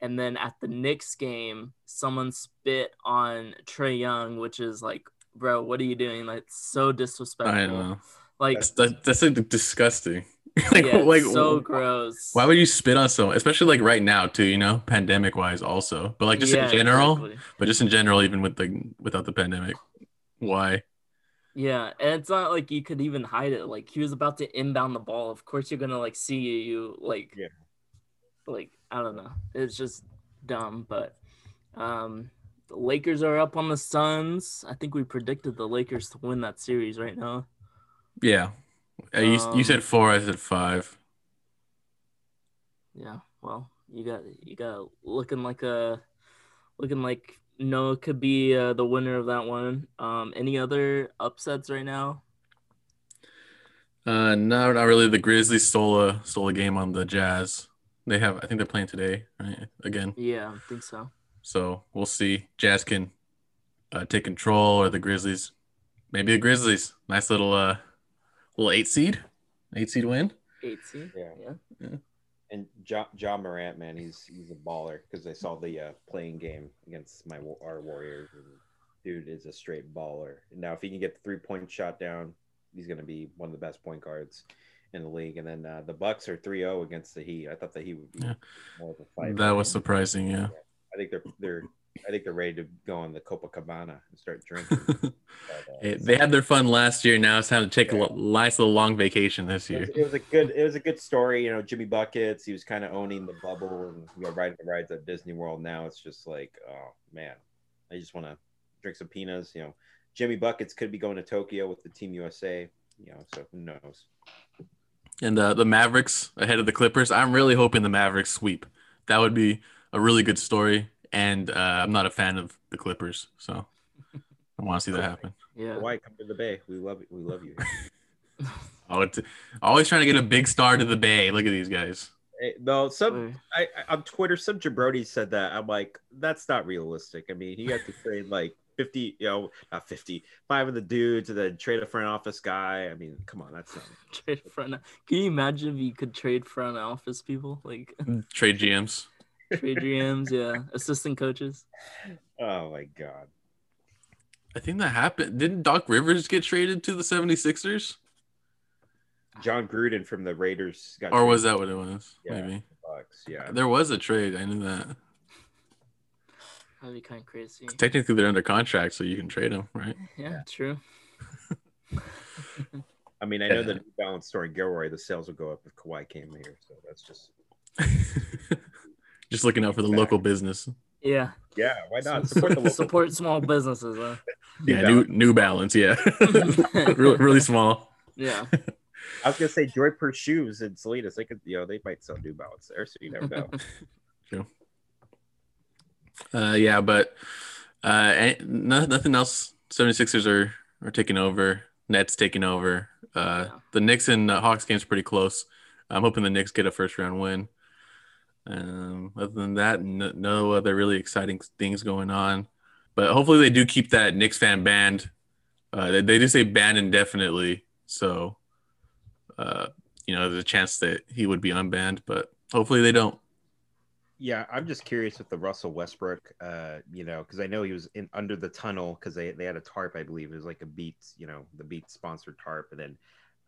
and then at the Knicks game, someone spit on Trae Young, which is like, bro, what are you doing? Like, so disrespectful. I know. Like, That's, that, that's like disgusting. like, yeah, like so gross. why would you spit on someone, especially like right now too? You know, pandemic wise, also. But like just Yeah, in general, exactly. but just in general, even with the without the pandemic, why? Yeah, and it's not like you could even hide it. Like he was about to inbound the ball. Of course, you're gonna like see you like, Yeah. like I don't know. It's just dumb. But um, the Lakers are up on the Suns. I think we predicted the Lakers to win that series right now. Yeah, Uh, you, you Um, said four, I said five. Yeah. Well, You got you got looking like a looking like Noah could be uh, the winner of that one. Um, any other upsets right now? Uh, no, not really. The Grizzlies stole a stole a game on the Jazz. They have, I think they're playing today, right? Again. Yeah, I think so. So we'll see. Jazz can uh, take control, or the Grizzlies. Maybe the Grizzlies. Nice little uh, little eight seed, eight seed win. Eight seed. Yeah. Yeah. And John, John Morant, man, he's he's a baller because I saw the uh, playing game against my our Warriors. And dude is a straight baller. Now, if he can get the three point shot down, he's going to be one of the best point guards in the league. And then uh, the Bucks are 3-0 against the Heat. I thought the Heat would be Yeah. more of a fight. That was surprising. Yeah. I think they're they're I think they're ready to go on the Copacabana and start drinking. But, uh, It- they had their fun last year. Now it's time to take a nice little long vacation this it year. was, it was a good it was a good story you know jimmy buckets he was kind of owning the bubble and you know riding the rides at disney world now it's just like oh man i just want to drink some peanuts you know jimmy buckets could be going to tokyo with the team usa you know so who knows And uh, the Mavericks ahead of the Clippers. I'm really hoping the Mavericks sweep. That would be a really good story. And uh, I'm not a fan of the Clippers, so I want to see that happen. Yeah. Kawhi, come to the bay we love we love you Oh, it's always trying to get a big star to the Bay. Look at these guys. Hey, no some I, I on twitter some jabroni said that i'm like that's not realistic i mean you have to trade like 50 you know not 50 five of the dudes and then trade a front office guy i mean come on that's not Trade front. Can you imagine if you could trade front office people like Trade GMs. Trade GMs? Yeah, assistant coaches. oh my god I think that happened. Didn't Doc Rivers get traded to the 76ers? Jon Gruden from the Raiders got Or was that what it was? Yeah. Maybe. Bucks. Yeah. There was a trade. I knew that. That'd be kind of crazy. Technically, they're under contract, so you can trade them, right? Yeah, true. I mean, I know Yeah. the New Balance store in Gilroy, the sales will go up if Kawhi came here. So that's just Just looking out for the local business. Yeah. yeah. Why not support the local? Support small businesses, huh? New yeah, new New Balance. Yeah, really, really small. Yeah. I was gonna say Joy Per shoes in Salinas. They could, you know, they might sell New Balance there, so you never know. Uh, yeah, but uh, no, nothing else. 76ers are are taking over. Nets taking over. Uh, Yeah. the Knicks and uh, Hawks game's pretty close. I'm hoping the Knicks get a first round win. Um, other than that, no, no other really exciting things going on. But hopefully they do keep that Knicks fan banned. Uh, they, they do say banned indefinitely, so uh, you know there's a chance that he would be unbanned, but hopefully they don't. Yeah, I'm just curious with the Russell Westbrook, uh, you know, because I know he was in under the tunnel because they, they had a tarp, I believe it was like a Beats, you know, the Beats sponsored tarp, and then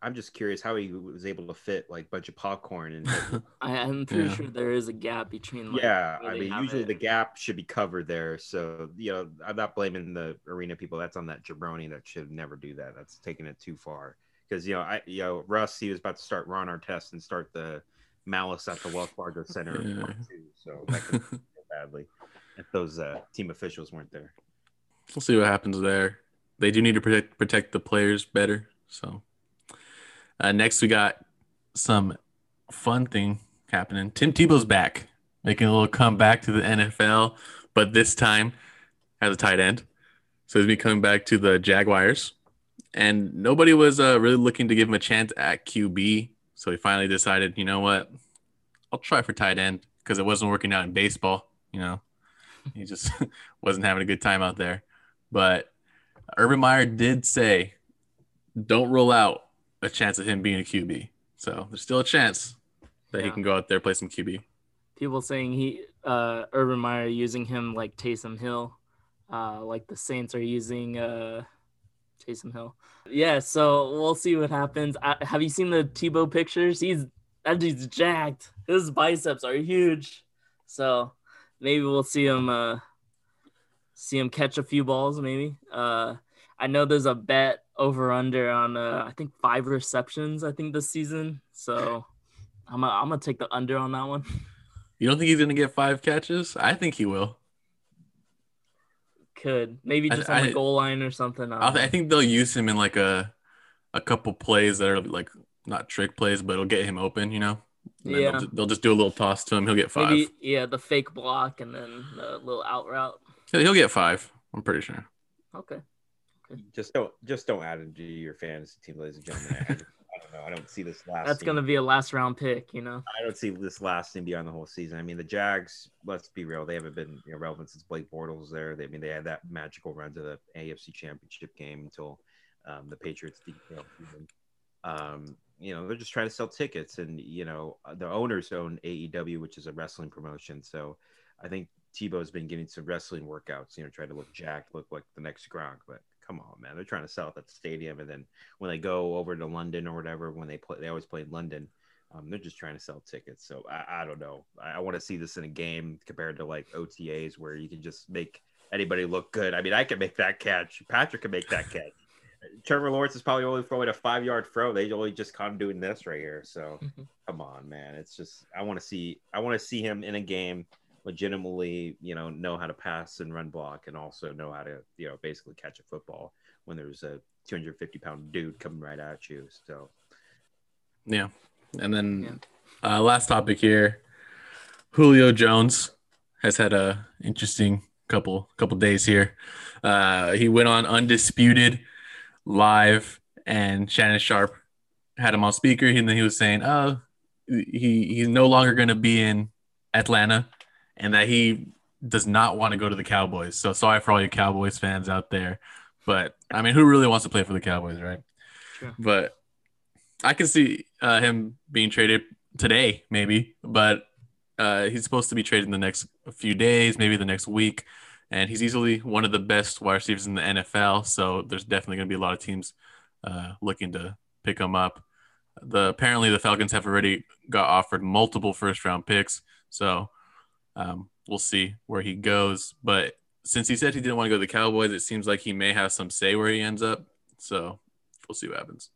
I'm just curious how he was able to fit like a bunch of popcorn and I, I'm pretty Yeah. sure there is a gap between. Like, yeah, I mean, usually it. the gap should be covered there. So, you know, I'm not blaming the arena people. That's on that jabroni that should never do that. That's taking it too far. Because, you know, I, you know, Russ, he was about to start Ron Artest and start the malice at the Wells Fargo Center Yeah. part two. So that could badly if those uh, team officials weren't there. we'll see what happens there. They do need to protect protect the players better. So uh, next we got some fun thing happening. Tim Tebow's back, making a little comeback to the NFL, but this time as a tight end. So he's be coming back to the Jaguars, and nobody was uh, really looking to give him a chance at QB. So he finally decided, you know what, I'll try for tight end because it wasn't working out in baseball. You know, he just wasn't having a good time out there. But Urban Meyer did say, don't rule out a chance of him being a QB. So there's still a chance that he can go out there play some QB. people saying he uh Urban Meyer using him like Taysom Hill, uh like the Saints are using uh Taysom Hill. Yeah, so we'll see what happens. I, have you seen the Tebow pictures? He's that dude's jacked. His biceps are huge. So maybe we'll see him uh see him catch a few balls maybe. Uh I know there's a bet over under on uh I think five receptions I think this season. So I'm gonna, I'm gonna take the under on that one. You don't think he's going to get five catches? I think he will. Could maybe I- just on I- the goal line or something. I, I think they'll use him in like a a couple plays that are like not trick plays, but it'll get him open. You know, Yeah. they'll, just, they'll just do a little toss to him. He'll get five. Maybe yeah, the fake block and then the little out route. He'll get five. I'm pretty sure. Okay. Just don't just don't add him to your fantasy team, ladies and gentlemen. I, don't know. I don't see this last. That's gonna be a last round pick, you know. I don't see this lasting beyond the whole season. I mean, the Jags. Let's be real; they haven't been you know, relevant since Blake Bortles there. They, I mean, they had that magical run to the AFC Championship game until um, the Patriots. You know, um, you know, they're just trying to sell tickets, and you know, the owners own AEW, which is a wrestling promotion. So, I think Tebow's been getting some wrestling workouts. You know, trying to look jacked, look like the next Gronk, but. Come on, man! They're trying to sell at that stadium, and then when they go over to London or whatever, when they play, they always play in London. Um, they're just trying to sell tickets. So I, I don't know. I, I want to see this in a game compared to like OTAs where you can just make anybody look good. I mean, I can make that catch. Patrick can make that catch. Trevor Lawrence is probably only throwing a five yard throw. They only just caught him doing this right here. So come on, man. It's just I want to see I want to see him in a game legitimately, you know, know how to pass and run block and also know how to, you know, basically catch a football when there's a 250 pound dude coming right at you. So Yeah. And then uh, last topic here, Julio Jones has had a interesting couple couple days here. Uh, he went on undisputed live, and Shannon Sharpe had him on speaker, and then he was saying, "Oh, he he's no longer going to be in Atlanta, and that he does not want to go to the Cowboys." So sorry for all you Cowboys fans out there, but I mean, who really wants to play for the Cowboys, right? Sure. But I can see uh, him being traded today, maybe, but uh, he's supposed to be traded in the next few days, maybe the next week. And he's easily one of the best wide receivers in the NFL. So there's definitely going to be a lot of teams uh, looking to pick him up. The apparently the Falcons have already got offered multiple first round picks. So um, we'll see where he goes. But since he said he didn't want to go to the Cowboys, it seems like he may have some say where he ends up. So we'll see what happens.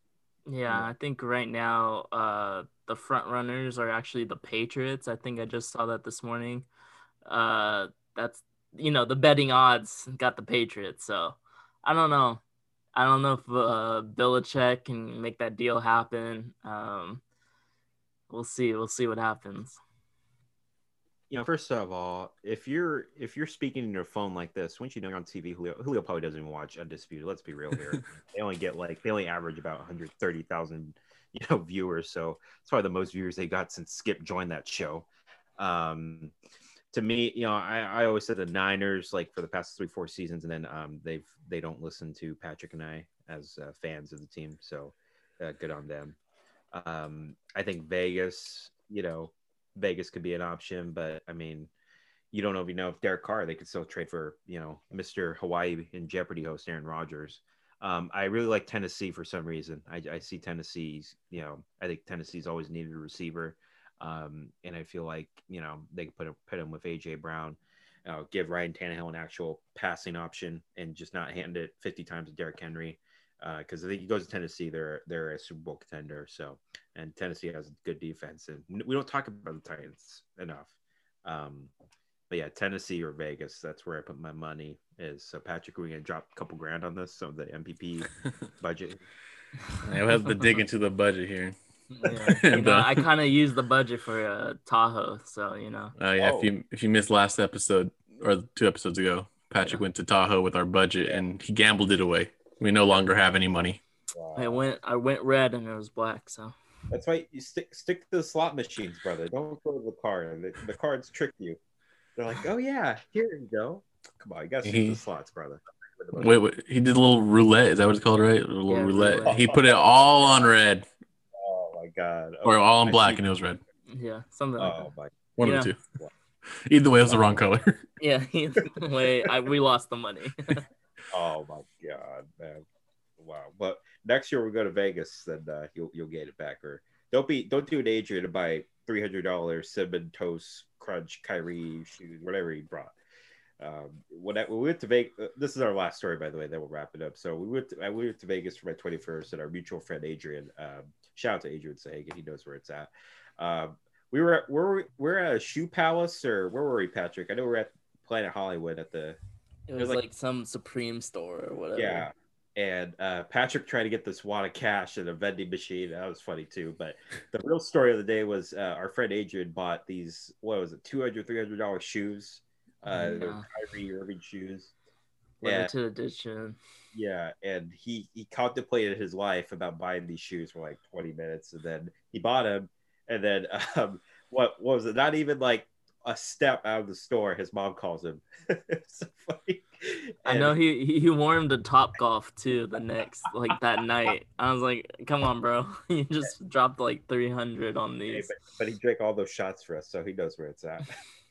Yeah, I think right now uh, the front runners are actually the Patriots. I think I just saw that this morning. Uh, that's you know the betting odds got the Patriots. So I don't know. I don't know if uh, Belichick can make that deal happen. Um, we'll see. We'll see what happens. You know, first of all, if you're if you're speaking in your phone like this, once you know you're on TV, Julio, Julio probably doesn't even watch Undisputed. Let's be real here. they only get like they only average about 130,000 you know viewers, so it's probably the most viewers they got since Skip joined that show. Um, to me, you know, I, I always said the Niners like for the past three four seasons, and then um, they've they don't listen to Patrick and I as uh, fans of the team, so uh, good on them. Um, I think Vegas, you know, Vegas could be an option, but I mean, you don't know if you know if Derek Carr they could still trade for you know Mr. Hawaii in Jeopardy host Aaron Rodgers. Um, I really like Tennessee for some reason. I, I see Tennessee's you know I think Tennessee's always needed a receiver, um, and I feel like you know they could put him, put him with AJ Brown, uh, give Ryan Tannehill an actual passing option, and just not hand it 50 times to Derrick Henry. Because I think he goes to Tennessee, they're they're a Super Bowl contender. So and Tennessee has a good defense, and we don't talk about the Titans enough. Um, but yeah, Tennessee or Vegas, that's where I put my money. Is so Patrick, we're gonna drop a couple grand on this, so the NPP budget. Yeah, we'll have to dig into the budget here. Yeah. You know, uh, I kind of used the budget for uh, Tahoe, so you know. Uh, yeah, Oh. if you if you missed last episode or two episodes ago, Patrick Yeah. went to Tahoe with our budget and he gambled it away. We no longer have any money. I went I went red and it was black, so That's why you stick stick to the slot machines, brother. Don't go to the card. The, the cards trick you. They're like, oh yeah, here you go. Come on, you got to stick to the slots, brother. Wait, wait, he did a little roulette. Is that what it's called, right? A little Yeah, roulette. roulette. He put it all on red Oh my god. or oh, all on I black, see. and it was red. yeah, something like Oh my. One Yeah. of the two. Either way, it was the wrong color. that. Yeah, wait, I, we lost the money. Oh my god, man. Wow. But next year we go to Vegas, then uh, you'll you'll get it back. Or don't be don't do an Adrian to buy three hundred dollars cinnamon toast crunch Kyrie shoes, whatever he brought. Um, when, I, when we went to Vegas, this is our last story, by the way. Then we'll wrap it up. So we went to, I went to Vegas for my twenty first, and our mutual friend Adrian. Um, shout out to Adrian Sagan, he knows where it's at. Um, we were at, were we, we're at a shoe palace, or where were we, Patrick? I know we're at Planet Hollywood at the It was like- like, some Supreme store or whatever. yeah. and uh, Patrick tried to get this wad of cash at a vending machine. That was funny too. But the real story of the day was uh, our friend Adrian bought these, what was it, 200 $300 shoes. Uh, Yeah. Kyrie Irving shoes. Limited edition. Yeah, and he he contemplated his life about buying these shoes for like 20 minutes, and then he bought them, and then um, what, what was it? Not even like a step out of the store, his mom calls him. it's so funny. I know he he- wore him to Top Golf too the next like that night. I was like, come on, bro, you just dropped like three hundred on Hey, these. but, but he drank all those shots for us, so he knows where it's at.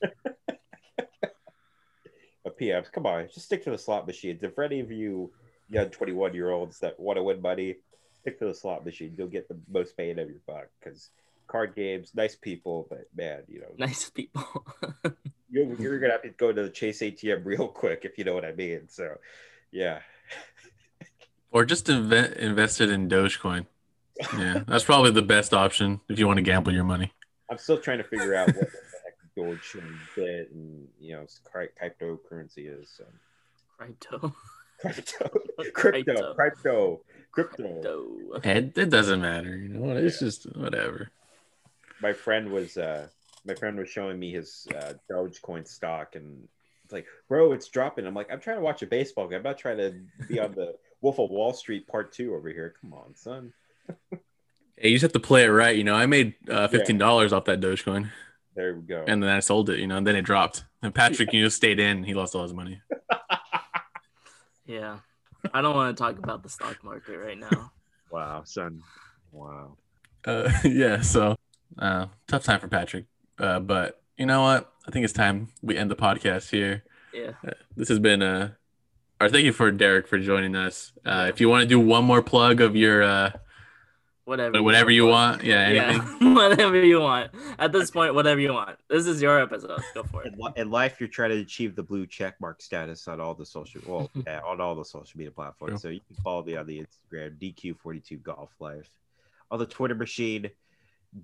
but PMs, come on, just stick to the slot machines. If any of you young 21 year olds that want to win money, stick to the slot machine. You'll get the most bang of your buck because card games, nice people, but man, you know, Nice people. you're, you're gonna have to go to the Chase ATM real quick if you know what I mean. So, yeah, Or just invest invested in Dogecoin. Yeah, that's probably the best option if you want to gamble your money. I'm still trying to figure out what the heck Doge and Bit and you know cry- cryptocurrency is. So. Crypto. Crypto, crypto, crypto, crypto. Crypto. It, it doesn't matter, you know. It's just whatever. My friend was uh, my friend was showing me his uh, Dogecoin stock, and it's like, bro, it's dropping. I'm like, I'm trying to watch a baseball game. I'm not trying to be on the Wolf of Wall Street Part Two over here. Come on, son. Hey, you just have to play it right, you know. I made uh, fifteen dollars off that Dogecoin, There we go. and then I sold it, you know. And then it dropped. And Patrick, you know, stayed in. He lost all his money. Yeah. I don't want to talk about the stock market right now. wow, son. Wow. Uh, yeah, so uh, tough time for Patrick. Uh, but you know what? I think it's time we end the podcast here. Yeah. Uh, this has been uh, or thank you for Derrick for joining us. Uh, if you want to do one more plug of your uh, Whatever. whatever you want, yeah, anything. Yeah. whatever you want. At this point, whatever you want. This is your episode. Go for it. In, life, you're trying to achieve the blue check mark status on all the social, well, yeah, on all the social media platforms. True. So you can follow me on the Instagram, DQ42 Golf Life, on the Twitter machine,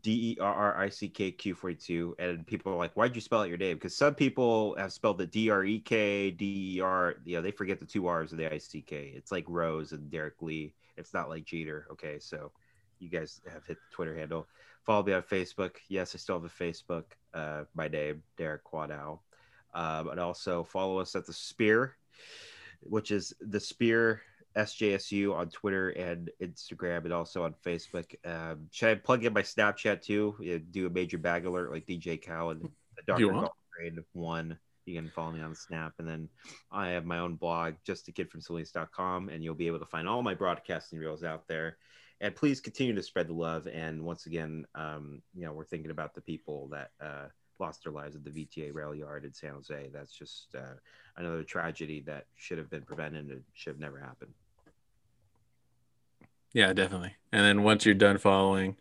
D E R R I C K Q42. And people are like, why'd you spell out your name? Because some people have spelled the D R E K, D E R, you know, they forget the two R's of the I C K. It's like Rose and Derrek Lee. It's not like Jeter. Okay. So you guys have hit the Twitter handle. Follow me on Facebook. Yes, I still have a Facebook. Uh, my name, Derrick Quadow. Um, and also follow us at the Spear, which is the Spear SJSU on Twitter and Instagram, and also on Facebook. Um, should I plug in my Snapchat too? Do a major bag alert like DJ Cow and the. Golf Grade One. You can follow me on Snap, and then I have my own blog, just a kid from Salinas.com, and you'll be able to find all my broadcasting reels out there and please continue to spread the love. And once again, um, you know, we're thinking about the people that uh, lost their lives at the VTA rail yard in San Jose. That's just uh, another tragedy that should have been prevented and should have never happened. Yeah, definitely. And then once you're done following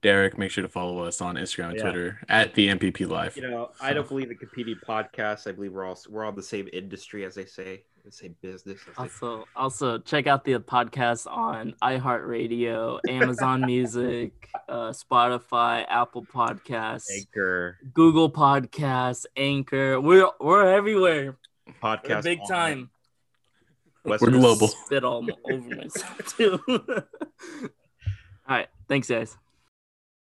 Derrick, make sure to follow us on Instagram and Yeah. Twitter at the NPP Live. You know, I don't believe in competing podcasts. I believe we're all we're all the same industry, as they say, the same business. as they- Also, also check out the podcast on iHeartRadio, Amazon Music, uh, Spotify, Apple Podcasts, Anchor Google Podcasts, Anchor. We're we're everywhere. We're podcast, big on time. West We're global. Spit all over myself too. all right, thanks guys.